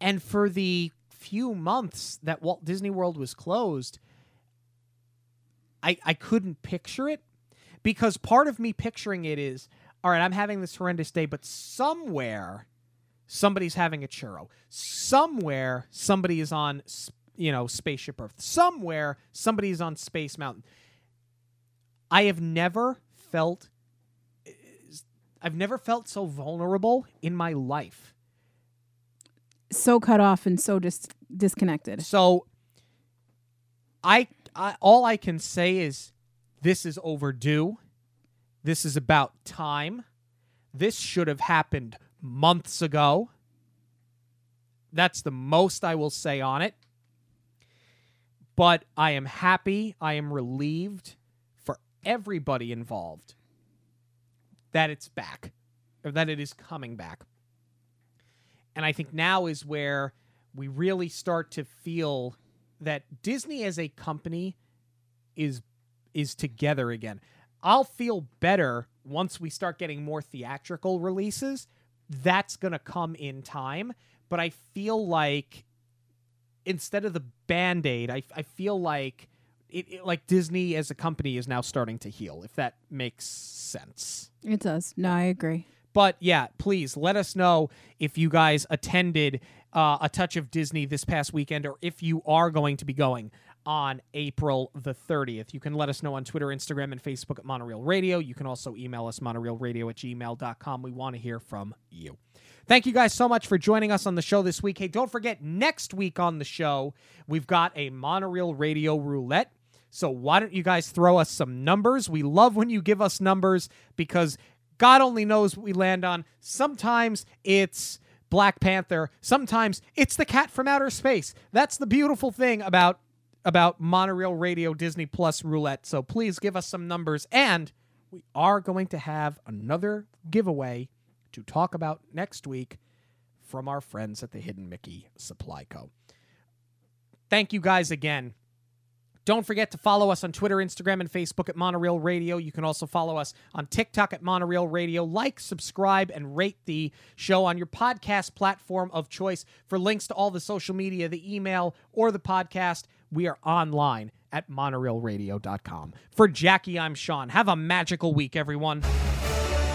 And for the few months that Walt Disney World was closed, I I couldn't picture it because part of me picturing it is all right, I'm having this horrendous day, but somewhere somebody's having a churro. Somewhere somebody is on you know Spaceship Earth. Somewhere somebody is on Space Mountain. I have never felt I've never felt so vulnerable in my life. so cut off and so dis- disconnected. So I, I all I can say is this is overdue. This is about time. This should have happened months ago. That's the most I will say on it. But I am happy, I am relieved for everybody involved that it's back or that it is coming back. And I think now is where we really start to feel that Disney as a company is is together again. I'll feel better once we start getting more theatrical releases. That's going to come in time, but I feel like instead of the band-aid, I, I feel like it, it like Disney as a company is now starting to heal if that makes sense. It does. No, I agree. But yeah, please let us know if you guys attended uh, a touch of Disney this past weekend or if you are going to be going on April the 30th. You can let us know on Twitter, Instagram, and Facebook at Monorail Radio. You can also email us monorailradio at gmail.com. We want to hear from you. Thank you guys so much for joining us on the show this week. Hey, don't forget, next week on the show, we've got a monorail radio roulette. So why don't you guys throw us some numbers? We love when you give us numbers because God only knows what we land on. Sometimes it's Black Panther, sometimes it's the cat from outer space. That's the beautiful thing about about monorail radio Disney Plus roulette. So please give us some numbers and we are going to have another giveaway to talk about next week from our friends at the Hidden Mickey Supply Co. Thank you guys again. Don't forget to follow us on Twitter, Instagram, and Facebook at Monorail Radio. You can also follow us on TikTok at Monorail Radio. Like, subscribe, and rate the show on your podcast platform of choice. For links to all the social media, the email, or the podcast, we are online at monorailradio.com. For Jackie, I'm Sean. Have a magical week, everyone.